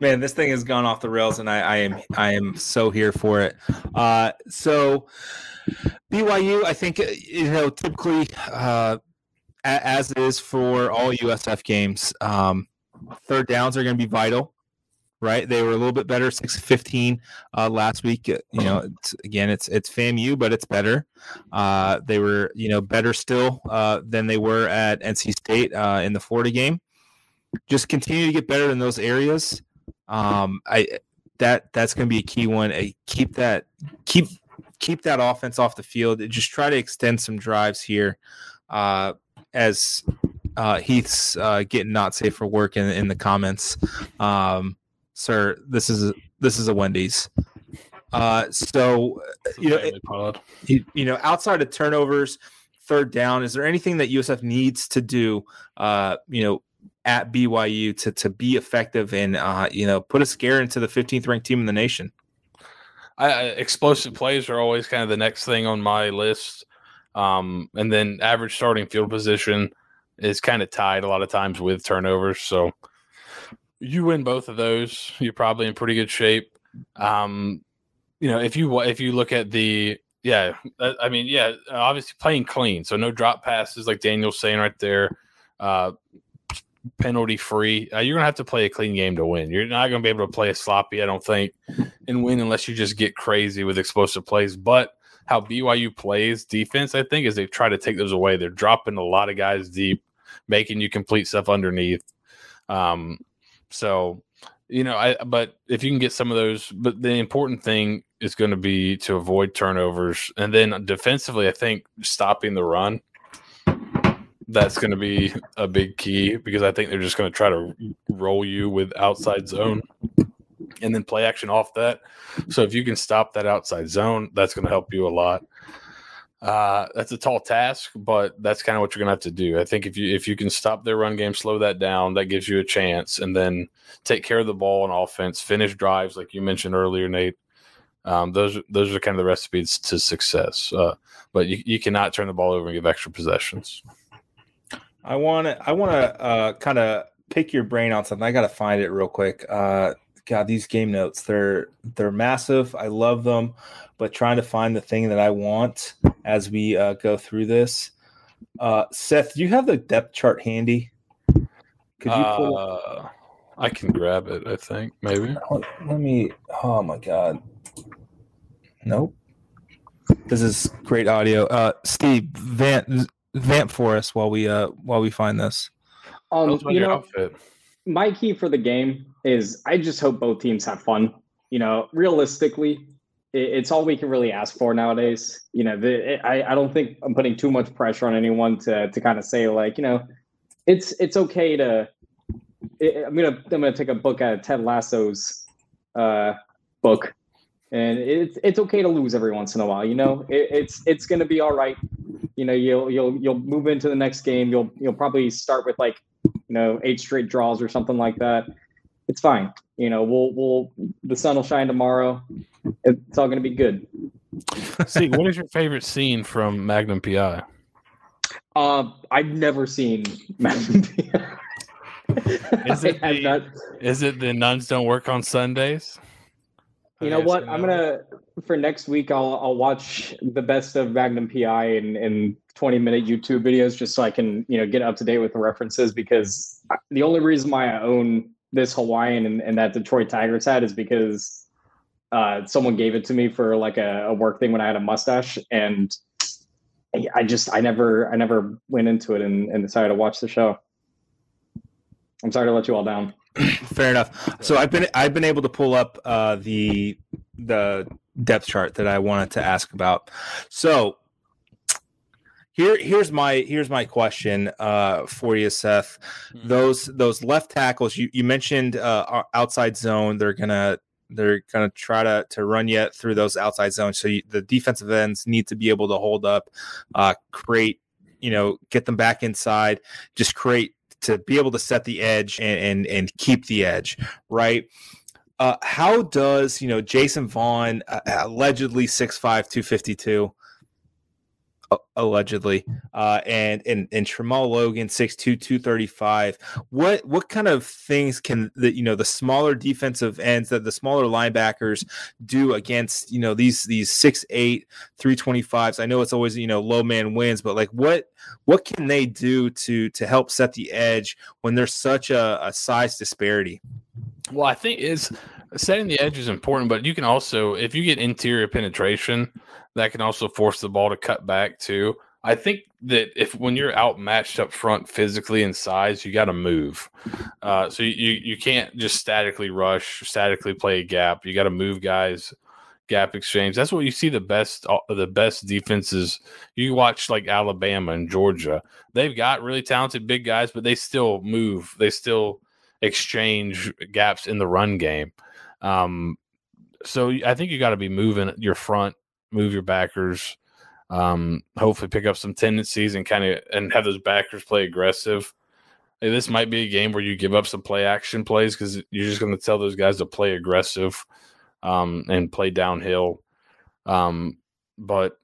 Man, this thing has gone off the rails, and I, I am I am so here for it. Uh, so BYU, I think uh, you know typically uh, as is for all USF games, um, third downs are going to be vital. Right, they were a little bit better, six fifteen uh, last week. Uh, You know, it's, again, it's it's FAMU, but it's better. Uh, they were, you know, better still uh, than they were at NC State uh, in the Florida game. Just continue to get better in those areas. Um, I that that's going to be a key one. Uh, keep that keep keep that offense off the field. Just try to extend some drives here, uh, as uh, Heath's uh, getting not safe for work in in the comments. Um, sir, this is a, this is a Wendy's. Uh, so You know, pod. you, you know, outside of turnovers, third down, is there anything that USF needs to do, uh, you know, at BYU to to be effective and uh, you know, put a scare into the 15th ranked team in the nation? I, explosive plays are always kind of the next thing on my list. Um, and then average starting field position is kind of tied a lot of times with turnovers. So you win both of those, you're probably in pretty good shape. Um, you know, if you if you look at the Yeah, I mean, yeah, obviously playing clean, so no drop passes like Daniel's saying right there. Uh, penalty free. Uh, you're gonna have to play a clean game to win. You're not gonna be able to play a sloppy, I don't think, and win unless you just get crazy with explosive plays. But how BYU plays defense, I think, is they try to take those away. They're dropping a lot of guys deep, making you complete stuff underneath. Um, so you know, I but if you can get some of those, but the important thing is going to be to avoid turnovers, and then defensively, I think stopping the run. That's going to be a big key because I think they're just going to try to roll you with outside zone and then play action off that. So if you can stop that outside zone, that's going to help you a lot. Uh, that's a tall task, but that's kind of what you're gonna have to do. I think if you if you can stop their run game, slow that down, that gives you a chance, and then take care of the ball on offense, finish drives like you mentioned earlier, Nate. Um, those those are kind of the recipes to success. Uh, but you, you cannot turn the ball over and give extra possessions. I want to I want to uh, kind of pick your brain on something. I got to find it real quick. Uh, God, these game notes they're they're massive. I love them, but trying to find the thing that I want as we uh, go through this. Uh, Seth, do you have the depth chart handy? Could you pull? Uh, I can grab it. I think maybe. Let, let me. Oh my god. Nope. This is great audio. Uh, Steeg, vamp, vamp for us while we uh while we find this. Um, you know, outfit. my key for the game is I just hope both teams have fun. You know, realistically, it, it's all we can really ask for nowadays. You know, the, it, I I don't think I'm putting too much pressure on anyone to to kind of say like you know, it's it's okay to. It, I'm gonna I'm gonna take a book out of Ted Lasso's uh, book, and it's it's okay to lose every once in a while. You know, it's it's gonna be all right. You know, you'll you'll you'll move into the next game. You'll you'll probably start with like you know eight straight draws or something like that it's fine. You know, we'll we'll the sun will shine tomorrow. It's all going to be good. See, what is your favorite scene from Magnum PI? Uh, I've never seen Magnum PI. is it <laughs> the, not... is it the nuns don't work on Sundays? You know what? I'm gonna for next week. I'll I'll watch the best of Magnum PI in in 20 minute YouTube videos just so I can you know get up to date with the references because the only reason why I own this Hawaiian and, and that Detroit Tigers hat is because uh, someone gave it to me for like a, a, work thing when I had a mustache, and I just I never I never went into it and, and decided to watch the show. I'm sorry to let you all down. <clears throat> Fair enough. So I've been I've been able to pull up uh, the the depth chart that I wanted to ask about. So here, here's my here's my question uh, for you, Seth. Mm-hmm. Those those left tackles you, you mentioned uh, outside zone. They're gonna they're gonna try to to run yet through those outside zones. So you, the defensive ends need to be able to hold up, uh, create, you know, get them back inside, just create to be able to set the edge and and, and keep the edge, right? Uh, how does you know Jason Vaughn, uh, allegedly 6'5", 252, allegedly, uh, and and and Tramal Logan six two two thirty five. What what kind of things can the you know the smaller defensive ends that the smaller linebackers do against you know these these six eight three twenty fives? I know it's always you know low man wins, but like what what can they do to to help set the edge when there's such a, a size disparity? Well, I think is setting the edge is important, but you can also if you get interior penetration that can also force the ball to cut back too. I think that if when you're outmatched up front physically in size, you got to move. Uh, so you you can't just statically rush, statically play a gap. You got to move guys, gap exchange. That's what you see the best uh, the best defenses. You watch like Alabama and Georgia. They've got really talented big guys, but they still move. They still exchange gaps in the run game. Um, so I think you got to be moving your front move your backers, um, hopefully pick up some tendencies and kind of and have those backers play aggressive. Hey, this might be a game where you give up some play action plays because you're just going to tell those guys to play aggressive um, and play downhill. Um, but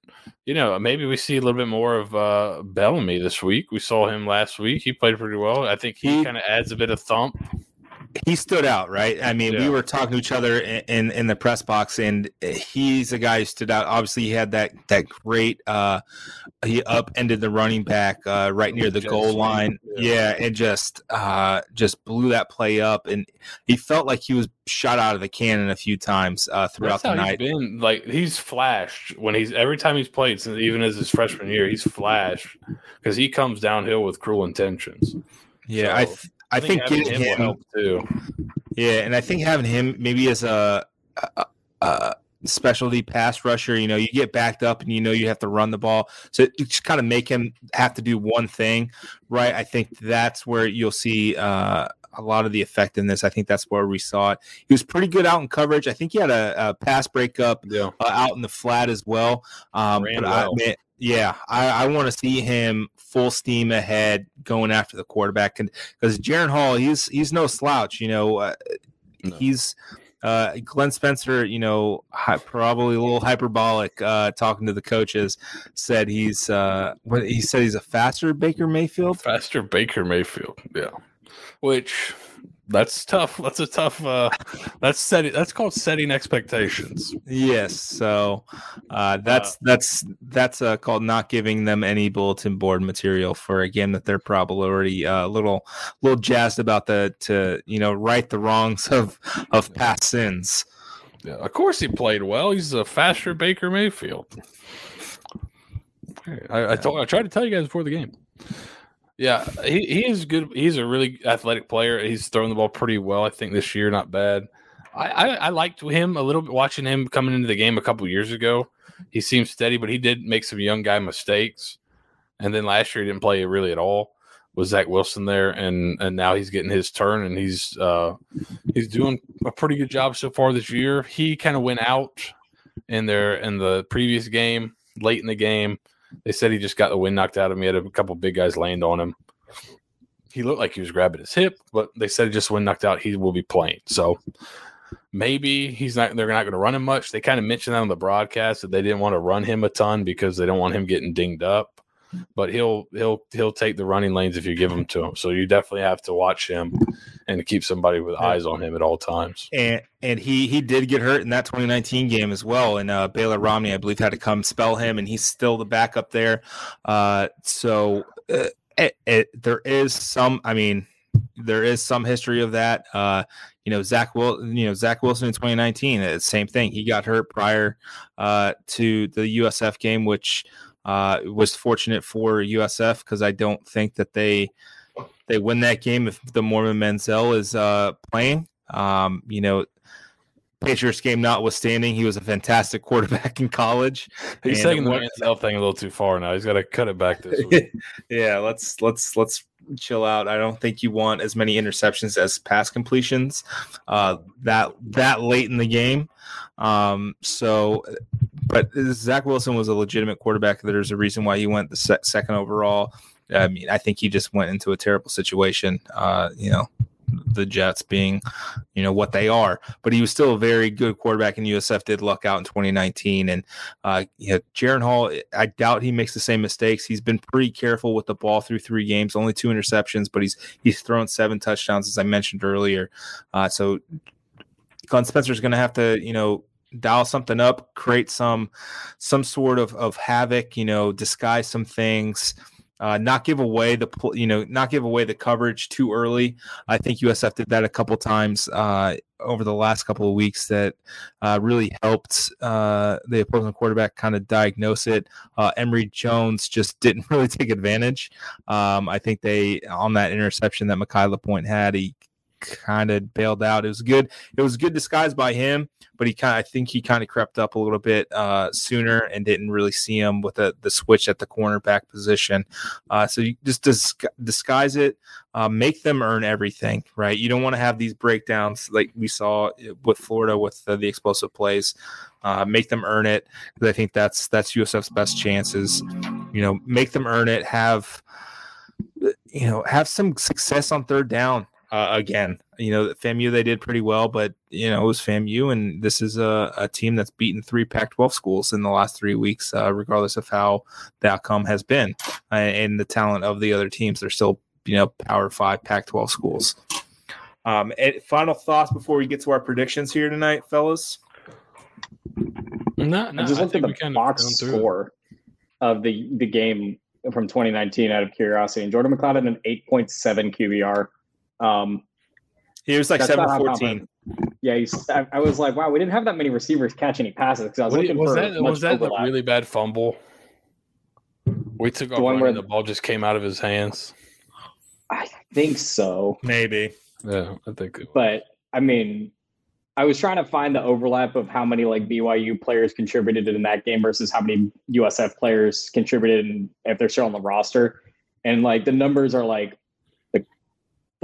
you know, maybe we see a little bit more of uh, Bellamy this week. We saw him last week; he played pretty well. I think he, he kind of adds a bit of thump. He stood out, right? I mean, yeah. we were talking to each other in, in, in the press box, and he's a guy who stood out. Obviously, he had that that great. Uh, he upended the running back uh, right near the just goal line, yeah. yeah, and just uh, just blew that play up, and he felt like he was shot out of the cannon a few times uh, throughout the night. He's been like he's flashed when he's every time he's played, since even as his freshman year, he's flashed because he comes downhill with cruel intentions. Yeah, so, I th- I, think, think getting him, him too. Yeah, and I think having him maybe as a, a, a, specialty pass rusher, you know, you get backed up and you know you have to run the ball, so it just kind of make him have to do one thing, right? I think that's where you'll see. Uh, a lot of the effectiveness. I think that's where we saw it. He was pretty good out in coverage. I think he had a, a pass breakup yeah. uh, out in the flat as well. Um, but well. I, man, yeah, I, I want to see him full steam ahead going after the quarterback because Jaren Hall, he's he's no slouch. You know, uh, no. he's uh, Glenn Spencer. You know, hi, probably a little hyperbolic. Uh, talking to the coaches, said he's uh, what he said he's a faster Baker Mayfield. Faster Baker Mayfield. Yeah, which that's tough. That's a tough. Uh, that's setting. That's called setting expectations. Yes. So uh, that's uh, that's that's uh, called not giving them any bulletin board material for a game that they're probably already uh, a little little jazzed about the to you know right the wrongs of of past sins. Yeah, of course he played well. He's a faster Baker Mayfield. I, I told I tried to tell you guys before the game. Yeah, he, he is good. He's a really athletic player. He's throwing the ball pretty well. I think this year, not bad. I, I, I liked him a little bit watching him coming into the game a couple years ago. He seemed steady, but he did make some young guy mistakes. And then last year he didn't play really at all. Was Zach Wilson there, and and now he's getting his turn, and he's uh he's doing a pretty good job so far this year. He kind of went out in there in the previous game, late in the game they said he just got the wind knocked out of him. He had a couple big guys land on him. He looked like he was grabbing his hip, but they said just wind knocked out. He will be playing. So maybe he's not. They're not going to run him much. They kind of mentioned that on the broadcast that they didn't want to run him a ton because they don't want him getting dinged up but he'll he'll he'll take the running lanes if you give them to him. So you definitely have to watch him and to keep somebody with eyes on him at all times. And and he he did get hurt in that 2019 game as well. And uh, Baylor Romney, I believe, had to come spell him, and he's still the backup there. Uh, so uh, it, it, there is some. I mean, there is some history of that. Uh, you know, Zach Will, you know, Zach Wilson in 2019, uh, same thing. He got hurt prior uh, to the USF game, which uh, was fortunate for USF because I don't think that they they win that game if the Mormon Manziel is uh, playing. Um, you know, Patriots game notwithstanding, he was a fantastic quarterback <laughs> in college. He's taking the Manziel thing a little too far now. He's got to cut it back this <laughs> week. yeah, let's let's let's chill out. I don't think you want as many interceptions as pass completions uh, that that late in the game. Um, so but Zach Wilson was a legitimate quarterback. There's a reason why he went the se- second overall. I mean, I think he just went into a terrible situation. Uh, you know, the Jets being, you know, what they are. But he was still a very good quarterback, and USF did luck out in 2019. And uh, know, Jaren Hall, I doubt he makes the same mistakes. He's been pretty careful with the ball through three games, only two interceptions, but he's he's thrown seven touchdowns, as I mentioned earlier. Uh, so Glenn Spencer is going to have to, you know, dial something up, create some some sort of of havoc, you know, disguise some things. Uh, not give away the you know not give away the coverage too early. I think USF did that a couple times uh, over the last couple of weeks that uh, really helped uh, the opposing quarterback kind of diagnose it. Uh, Emory Jones just <laughs> didn't really take advantage. Um, I think they on that interception that Mekhi LaPointe had, he kind of bailed out. It was good. It was good disguise by him, but he kind I think he kind of crept up a little bit uh, sooner and didn't really see him with the, the switch at the cornerback position. Uh, so you just dis- disguise it, uh, make them earn everything, right? You don't want to have these breakdowns like we saw with Florida with the, the explosive plays. Uh, make them earn it because I think that's that's USF's best chances. You know, make them earn it. Have you know have some success on third down uh, again. You know, FAMU they did pretty well, but you know it was FAMU, and this is a, a team that's beaten three Pac-12 schools in the last three weeks, uh, regardless of how the outcome has been uh, and the talent of the other teams. They're still you know Power Five Pac-12 schools. Um, and final thoughts before we get to our predictions here tonight, fellas. No, no, I just looked at think we the kinda box gone it. score of the the game from 2019 out of curiosity, and Jordan McCloud had an 8.7 QBR. Um, He was like That's seven not how fourteen. yeah, he's, I, I was like, wow, we didn't have that many receivers catch any passes because I was What- looking was for that much was that the overlap. really bad fumble? We took off one running, where- the ball just came out of his hands. I think so, Maybe. Yeah, I think. But I mean, I was trying to find the overlap of how many like BYU players contributed in that game versus how many USF players contributed and if they're still on the roster. And like the numbers are like like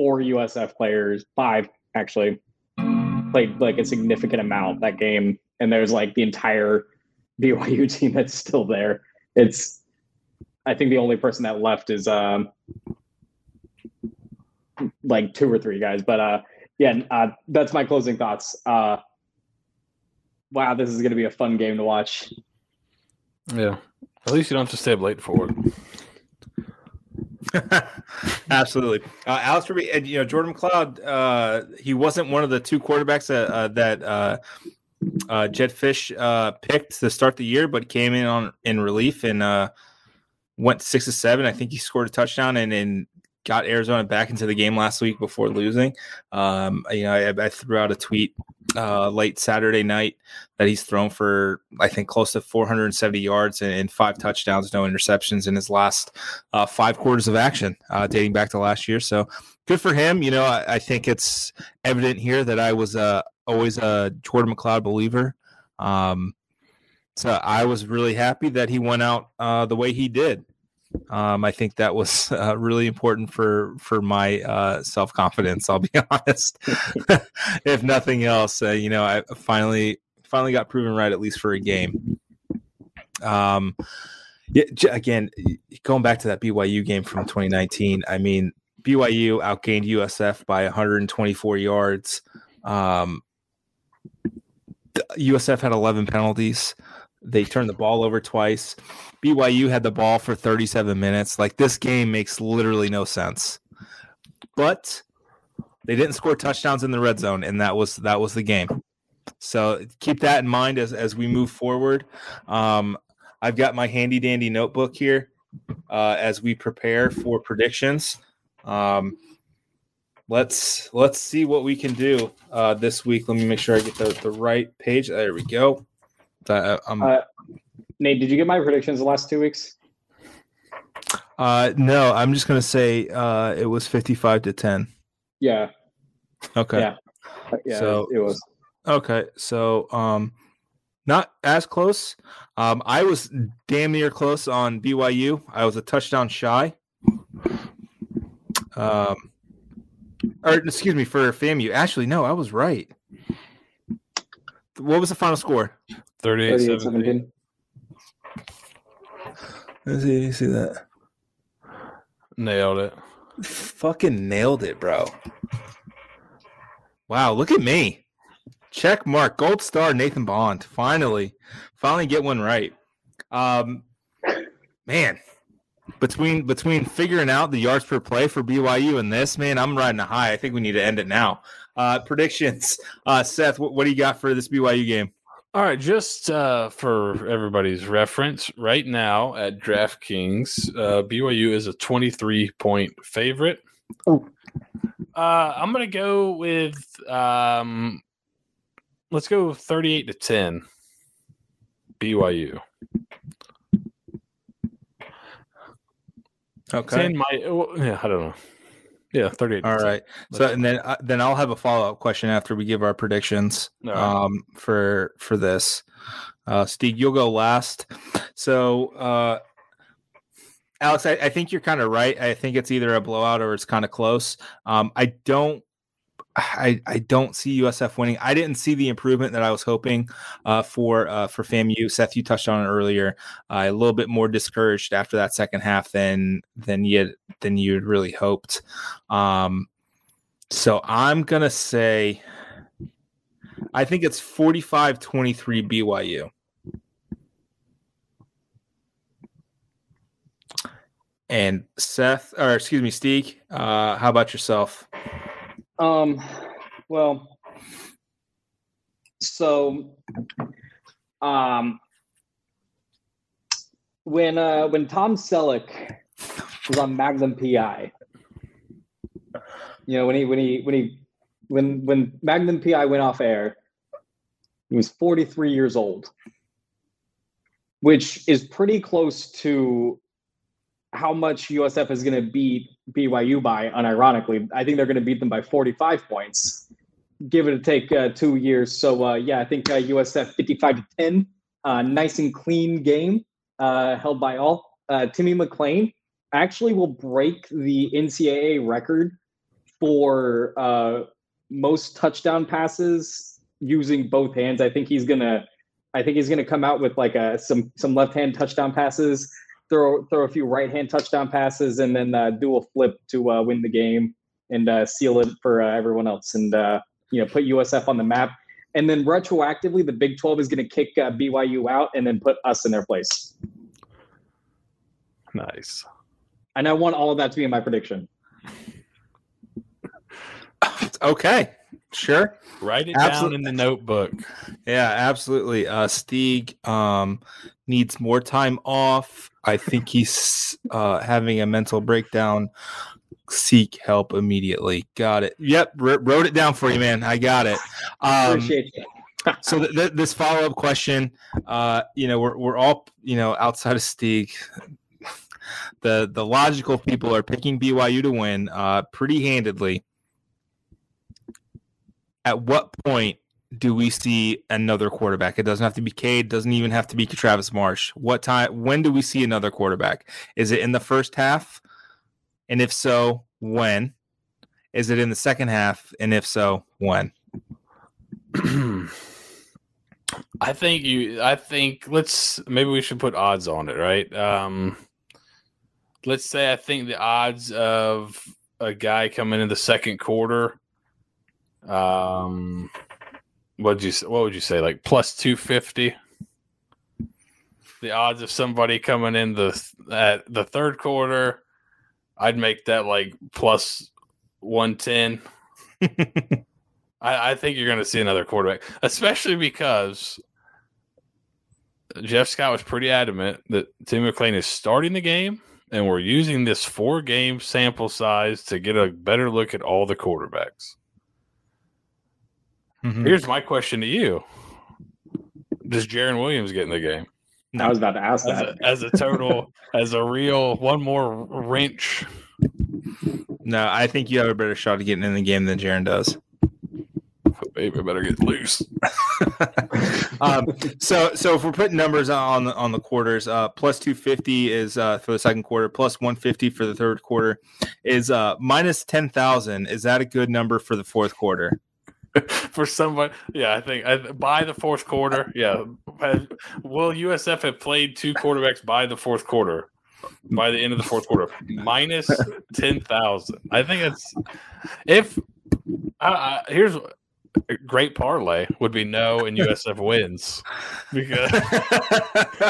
four USF players, five actually played like a significant amount that game. And there's like the entire BYU <laughs> team that's still there. It's I think the only person that left is um like two or three guys. But uh yeah, uh, that's my closing thoughts. Uh, wow, this is going to be a fun game to watch. yeah, at least you don't have to stay up late for it. <laughs> Absolutely, uh, Alex. Ruby- and, You know, Jordan McCloud. Uh, he wasn't one of the two quarterbacks that uh, that uh, uh, Fisch uh, picked to start the year, but came in on in relief and uh, went six to seven. I think he scored a touchdown and, and got Arizona back into the game last week before losing. Um, you know, I, I threw out a tweet uh, late Saturday night that he's thrown for I think close to 470 yards and, and five touchdowns, no interceptions in his last uh, five quarters of action, uh, dating back to last year. So good for him. You know, I, I think it's evident here that I was always a Jordan McCloud believer. Um, so I was really happy that he went out uh, the way he did. Um, I think that was <laughs> uh, really important for for my uh, self confidence. I'll be <laughs> honest. <laughs> if nothing else, uh, you know, I finally finally got proven right at least for a game. Um, yeah, again, going back to that BYU game from 2019. I mean, BYU outgained USF by 124 yards. Um, USF had 11 penalties. They turned the ball over twice. BYU had the ball for 37 minutes. Like this game makes literally no sense. But they didn't score touchdowns in the red zone, and that was that was the game. So keep that in mind as as we move forward. Um, I've got my handy dandy notebook here uh, as we prepare for predictions. Um, let's let's see what we can do uh, this week. Let me make sure I get the, the right page. There we go. That, I'm, Uh, Nate, did you get my predictions the last two weeks? Uh, no, I'm just gonna say uh, it was 55 to 10. Yeah, Okay. Yeah. Uh, yeah, So- it was. Okay. So, um, not as close. Um, I was damn near close on BYU. I was a touchdown shy. Um, or excuse me for FAMU. Actually, no, I was right. What was the final score? 38 38 17. 17. Let's see, see that. Nailed it. Fucking nailed it, bro. Wow, look at me. Check mark, gold star, Nathan Bond. Finally, finally get one right. Um, man, between between figuring out the yards per play for BYU and this, man, I'm riding a high. I think we need to end it now. Uh, predictions, uh, Seth. What, what do you got for this BYU game? All right, just uh, for everybody's reference, right now at DraftKings, uh, BYU is a 23 point favorite. Oh. Uh, I'm going to go with, um, let's go 38 to 10. BYU. Okay. 10 might, well, yeah, I don't know. Yeah, 38. to All 10. right. So and then uh, then I'll have a follow up question after we give our predictions right. um, for for this. Uh, Steeg, you'll go last. So uh, Alex, I, I think you're kind of right. I think it's either a blowout or it's kind of close. Um, I don't. I, I don't see USF winning. I didn't see the improvement that I was hoping uh, for uh, for FAMU. Seth, you touched on it earlier. Uh, a little bit more discouraged after that second half than than you than you had really hoped. Um, so I'm to say, I think it's 45 23 BYU. And Seth, or excuse me, Steeg, uh, how about yourself? Um, well, so, um, when uh when Tom Selleck was on Magnum PI, you know when he when he when he when when Magnum PI went off air, he was 43 years old, which is pretty close to how much USF is going to beat BYU by. Unironically, I think they're going to beat them by 45 points. Give it a take uh, two years. So uh, yeah, I think uh, USF 55 to 10, uh, nice and clean game uh, held by all. Uh, Timmy McClain actually will break the NCAA record for most touchdown passes using both hands. I think he's gonna. I think he's gonna come out with like a some some left hand touchdown passes, throw throw a few right hand touchdown passes, and then uh, do a flip to uh, win the game and uh, seal it for uh, everyone else, and uh, you know put USF on the map. And then retroactively, the Big Twelve is going to kick uh, BYU out and then put us in their place. Nice. And I want all of that to be in my prediction. <laughs> Okay, sure. Write it Absolute- down in the notebook. Yeah, absolutely. Uh, Steeg um, needs more time off. I think he's uh, having a mental breakdown. Seek help immediately. Got it. Yep, wr- wrote it down for you, man. I got it. Um, Appreciate you. <laughs> so th- th- this follow up question, uh, you know, we're we're all you know outside of Steeg. The the logical people are picking BYU to win uh, pretty handedly. At what point do we see another quarterback? It doesn't have to be Cade. Doesn't even have to be Travis Marsh. What time? When do we see another quarterback? Is it in the first half? And if so, when? Is it in the second half? And if so, when? <clears throat> I think you. I think let's maybe we should put odds on it, right? Um, let's say I think the odds of a guy coming in the second quarter. Um, what'd you? What would you say? Like plus two fifty. The odds of somebody coming in the at the third quarter, I'd make that like plus one ten. <laughs> I, I think you're going to see another quarterback, especially because Jeff Scott was pretty adamant that Tim McClain is starting the game, and we're using this four game sample size to get a better look at all the quarterbacks. Mhm. Here's my question to you: Does Jarren Williams get in the game I was about to ask as that. a, as a total, <laughs> as a real one more wrench? No, I think you have a better shot of getting in the game than Jarren does. Baby, better get loose. <laughs> um, so, so if we're putting numbers on the on the quarters, uh, plus two fifty is uh, for the second quarter, plus one fifty for the third quarter, is uh, minus ten thousand. Is that a good number for the fourth quarter? <laughs> for somebody. Yeah, I think I, by the fourth quarter. <laughs> Yeah, will USF have played two quarterbacks by the fourth quarter? By the end of the fourth quarter, <laughs> minus ten thousand. I think it's if I, here's a great parlay would be no and USF wins because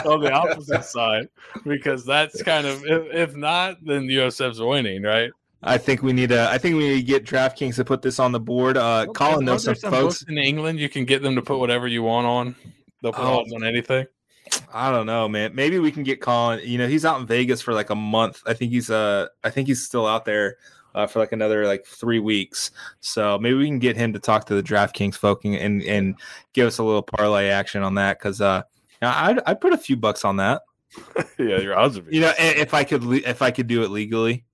on the opposite side because that's kind of if, if not then USF's winning right. I think we need to. I think we need to get DraftKings to put this on the board. Uh, Colin knows some Aren't folks. in England you can get them to put whatever you want on. They'll put Oh. on anything. I don't know, man. Maybe we can get Colin. You know, he's out in Vegas for like a month. I think he's uh, I think he's still out there uh, for like another like three weeks. So maybe we can get him to talk to the DraftKings folk and and, and give us a little parlay action on that because uh, I'd I'd put a few bucks on that. <laughs> yeah, your odds would be. You know, if I could if I could do it legally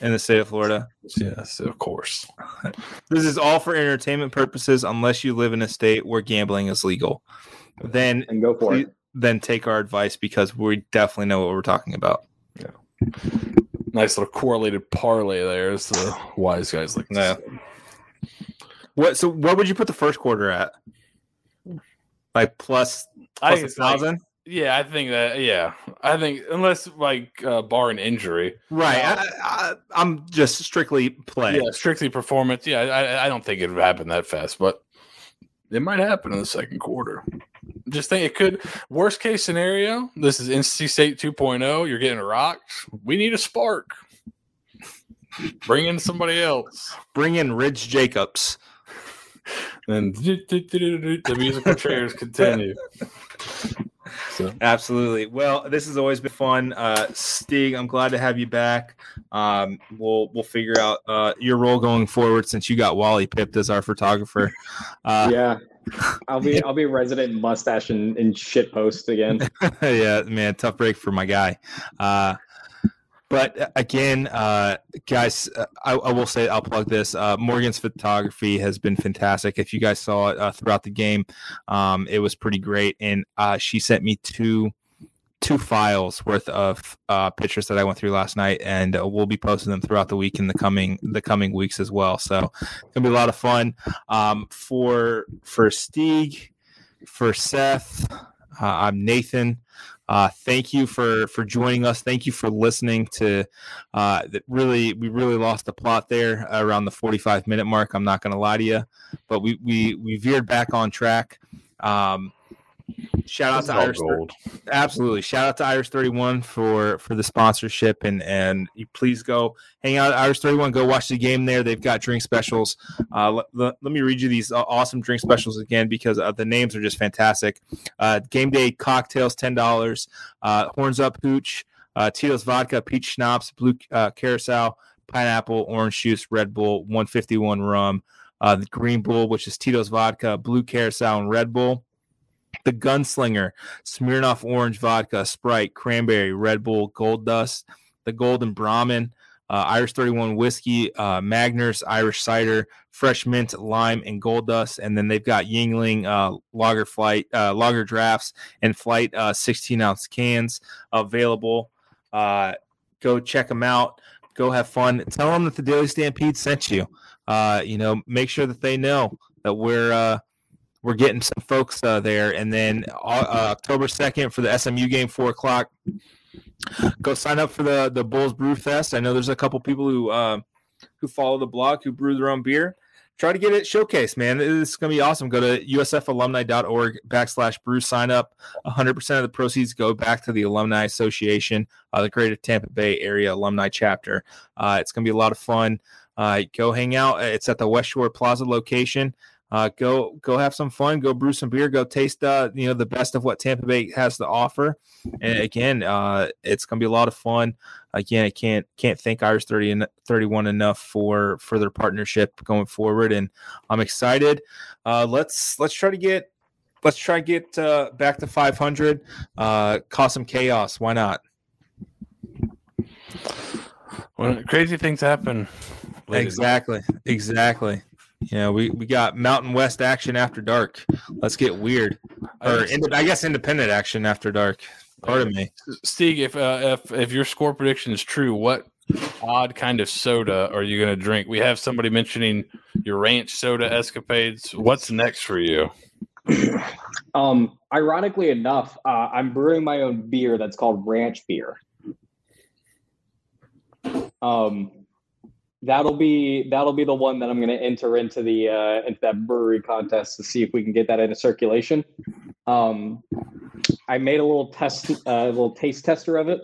in the state of Florida. yes, of course. <laughs> This is all for entertainment purposes, unless you live in a state where gambling is legal. Then and go for please- it. then take our advice because we definitely know what we're talking about. Yeah. Nice little correlated parlay there, as the wise guys like. to Yeah. What so what would you put the first quarter at? Like plus I plus a like- thousand? Yeah, I think that. Yeah, I think unless like uh, bar an injury, Right. No. I, I, I'm just strictly play. yeah, strictly performance. Yeah, I, I don't think it would happen that fast, but it might happen in the second quarter. Just think it could. Worst case scenario, this is NC State 2.0. You're getting rocked. We need a spark. Bring in somebody else. Bring in Ridge Jacobs. And the musical chairs continue. <laughs> So. Absolutely. Well, this has always been fun. Uh, Steeg, I'm glad to have you back. Um, we'll we'll figure out uh, your role going forward since you got Wally pipped as our photographer. Uh, yeah, <laughs> I'll be I'll be resident mustache and, and shit post again. <laughs> yeah, man, tough break for my guy. Uh, but uh, again, uh, guys, uh, I, I, will say I'll plug this. Uh, Morgan's photography has been fantastic. If you guys saw it uh, throughout the game, um, it was pretty great. And uh, she sent me two two files worth of pictures that I went through last night, and we'll be posting them throughout the week in the coming the coming weeks as well. So it's gonna be a lot of fun. Um, for for Steeg, for Seth, I'm Nathan. Uh, thank you for for joining us. Thank you for listening to. Uh, that really, we really lost the plot there around the 45 minute mark. I'm not going to lie to you, but we we we veered back on track. Um, Shout out to Irish Gold. Absolutely. Shout out to Irish 31 for for the sponsorship and and you please go hang out at Irish 31. Go watch the game there. They've got drink specials. Uh, let, let, let me read you these awesome drink specials again because uh, the names are just fantastic. Uh, game day cocktails ten dollars. Uh, horns up hooch. Uh, Tito's vodka, peach schnapps, blue uh, curacao, pineapple, orange juice, Red Bull, 151 rum. the Green Bull, which is Tito's vodka, blue curaçao, and Red Bull the Gunslinger, Smirnoff Orange Vodka, Sprite, Cranberry, Red Bull, Gold Dust, the Golden Brahmin, uh, Irish 31 Whiskey, uh, Magners, Irish Cider, Fresh Mint, Lime, and Gold Dust. And then they've got Yuengling uh, Lager Flight, uh, Lager Drafts, and Flight uh, 16 ounce cans available. Uh, go check them out. Go have fun. Tell them that the Daily Stampede sent you. Uh, you know, make sure that they know that we're we're getting some folks uh, there, and then uh, October second for the SMU game, four o'clock. Go sign up for the the Bulls Brew Fest. I know there's a couple people who uh, who follow the blog who brew their own beer. Try to get it showcased, man. It's gonna be awesome. Go to usfalumni.org backslash brew. Sign up. 100% of the proceeds go back to the Alumni Association, uh, the Greater Tampa Bay Area Alumni Chapter. Uh, it's gonna be a lot of fun. Uh, go hang out. It's at the West Shore Plaza location uh, go go have some fun, go brew some beer, go taste uh, you know the best of what Tampa Bay has to offer. And again, uh, it's gonna be a lot of fun. Again, I can't can't thank Irish 30 and 31 enough for for their partnership going forward, and I'm excited. Uh, let's let's try to get let's try to get uh, back to 500. Uh, cause some chaos. Why not? When crazy things happen. Exactly. Exactly. You know, we, we got Mountain West action after dark. Let's get weird, or I guess independent action after dark. Pardon me, Steeg. If uh, if if your score prediction is true, what odd kind of soda are you going to drink? We have somebody mentioning your ranch soda escapades. What's next for you? <clears throat> um, ironically enough, uh, I'm brewing my own beer that's called ranch beer. Um, that'll be that'll be the one that I'm going to enter into the uh, into that brewery contest to see if we can get that into circulation. Um, I made a little test, uh, a uh, little taste tester of it,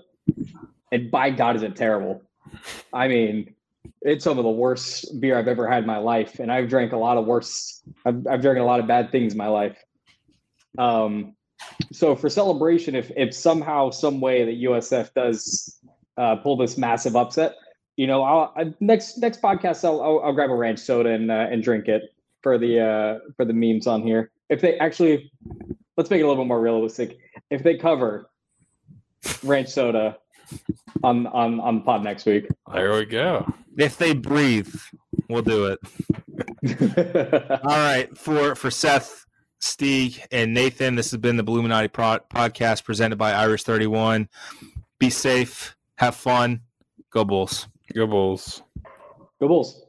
and by God, is it terrible! I mean, it's some of the worst beer I've ever had in my life, and I've drank a lot of worse. I've, I've drank a lot of bad things in my life. Um, so for celebration, if if somehow, some way that USF does uh, pull this massive upset, you know, I'll I, next next podcast I'll, I'll, I'll grab a ranch soda and uh, and drink it for the uh for the memes on here. If they actually, let's make it a little bit more realistic. If they cover ranch soda on on on the pod next week, there we go. If they breathe, we'll do it. <laughs> All right, for for Seth, Steeg, and Nathan, this has been the Bulluminati Pro- podcast presented by Irish Thirty One. Be safe, have fun, go Bulls. Go Bulls. Go Bulls.